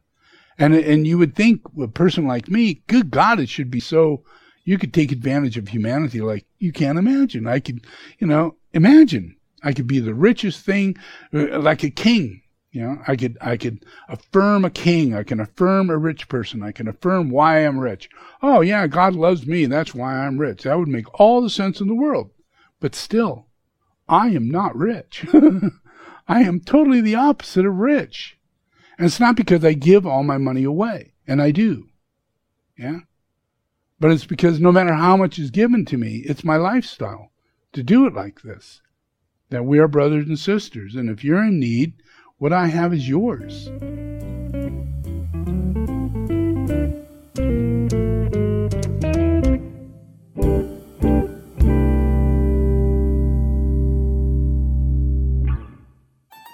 And, and you would think a person like me, good God, it should be so, you could take advantage of humanity like you can't imagine. I could, you know, imagine I could be the richest thing, uh, like a king. You know, I could, I could affirm a king. I can affirm a rich person. I can affirm why I'm rich. Oh yeah, God loves me. That's why I'm rich. That would make all the sense in the world. But still, I am not rich. I am totally the opposite of rich. And it's not because I give all my money away, and I do. Yeah. But it's because no matter how much is given to me, it's my lifestyle to do it like this. That we are brothers and sisters. And if you're in need, what I have is yours.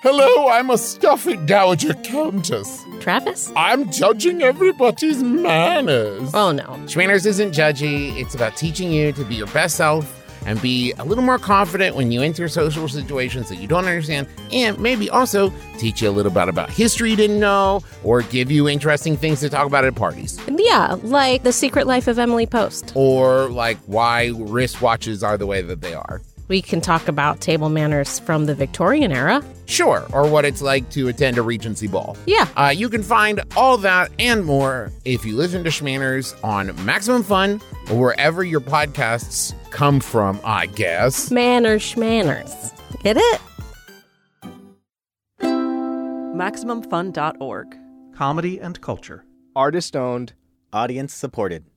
Hello, I'm a stuffy dowager countess. Travis? I'm judging everybody's manners. Oh no. Schmanners isn't judgy. It's about teaching you to be your best self and be a little more confident when you enter social situations that you don't understand, and maybe also teach you a little bit about history you didn't know, or give you interesting things to talk about at parties, Yeah, like The Secret Life of Emily Post. or like why wristwatches are the way that they are. We can talk about table manners from the Victorian era. Sure, or what it's like to attend a Regency ball. Yeah. Uh, you can find all that and more if you listen to Schmanners on Maximum Fun or wherever your podcasts come from, I guess. Manners schmanners. Get it? MaximumFun.org. Comedy and culture. Artist owned, audience supported.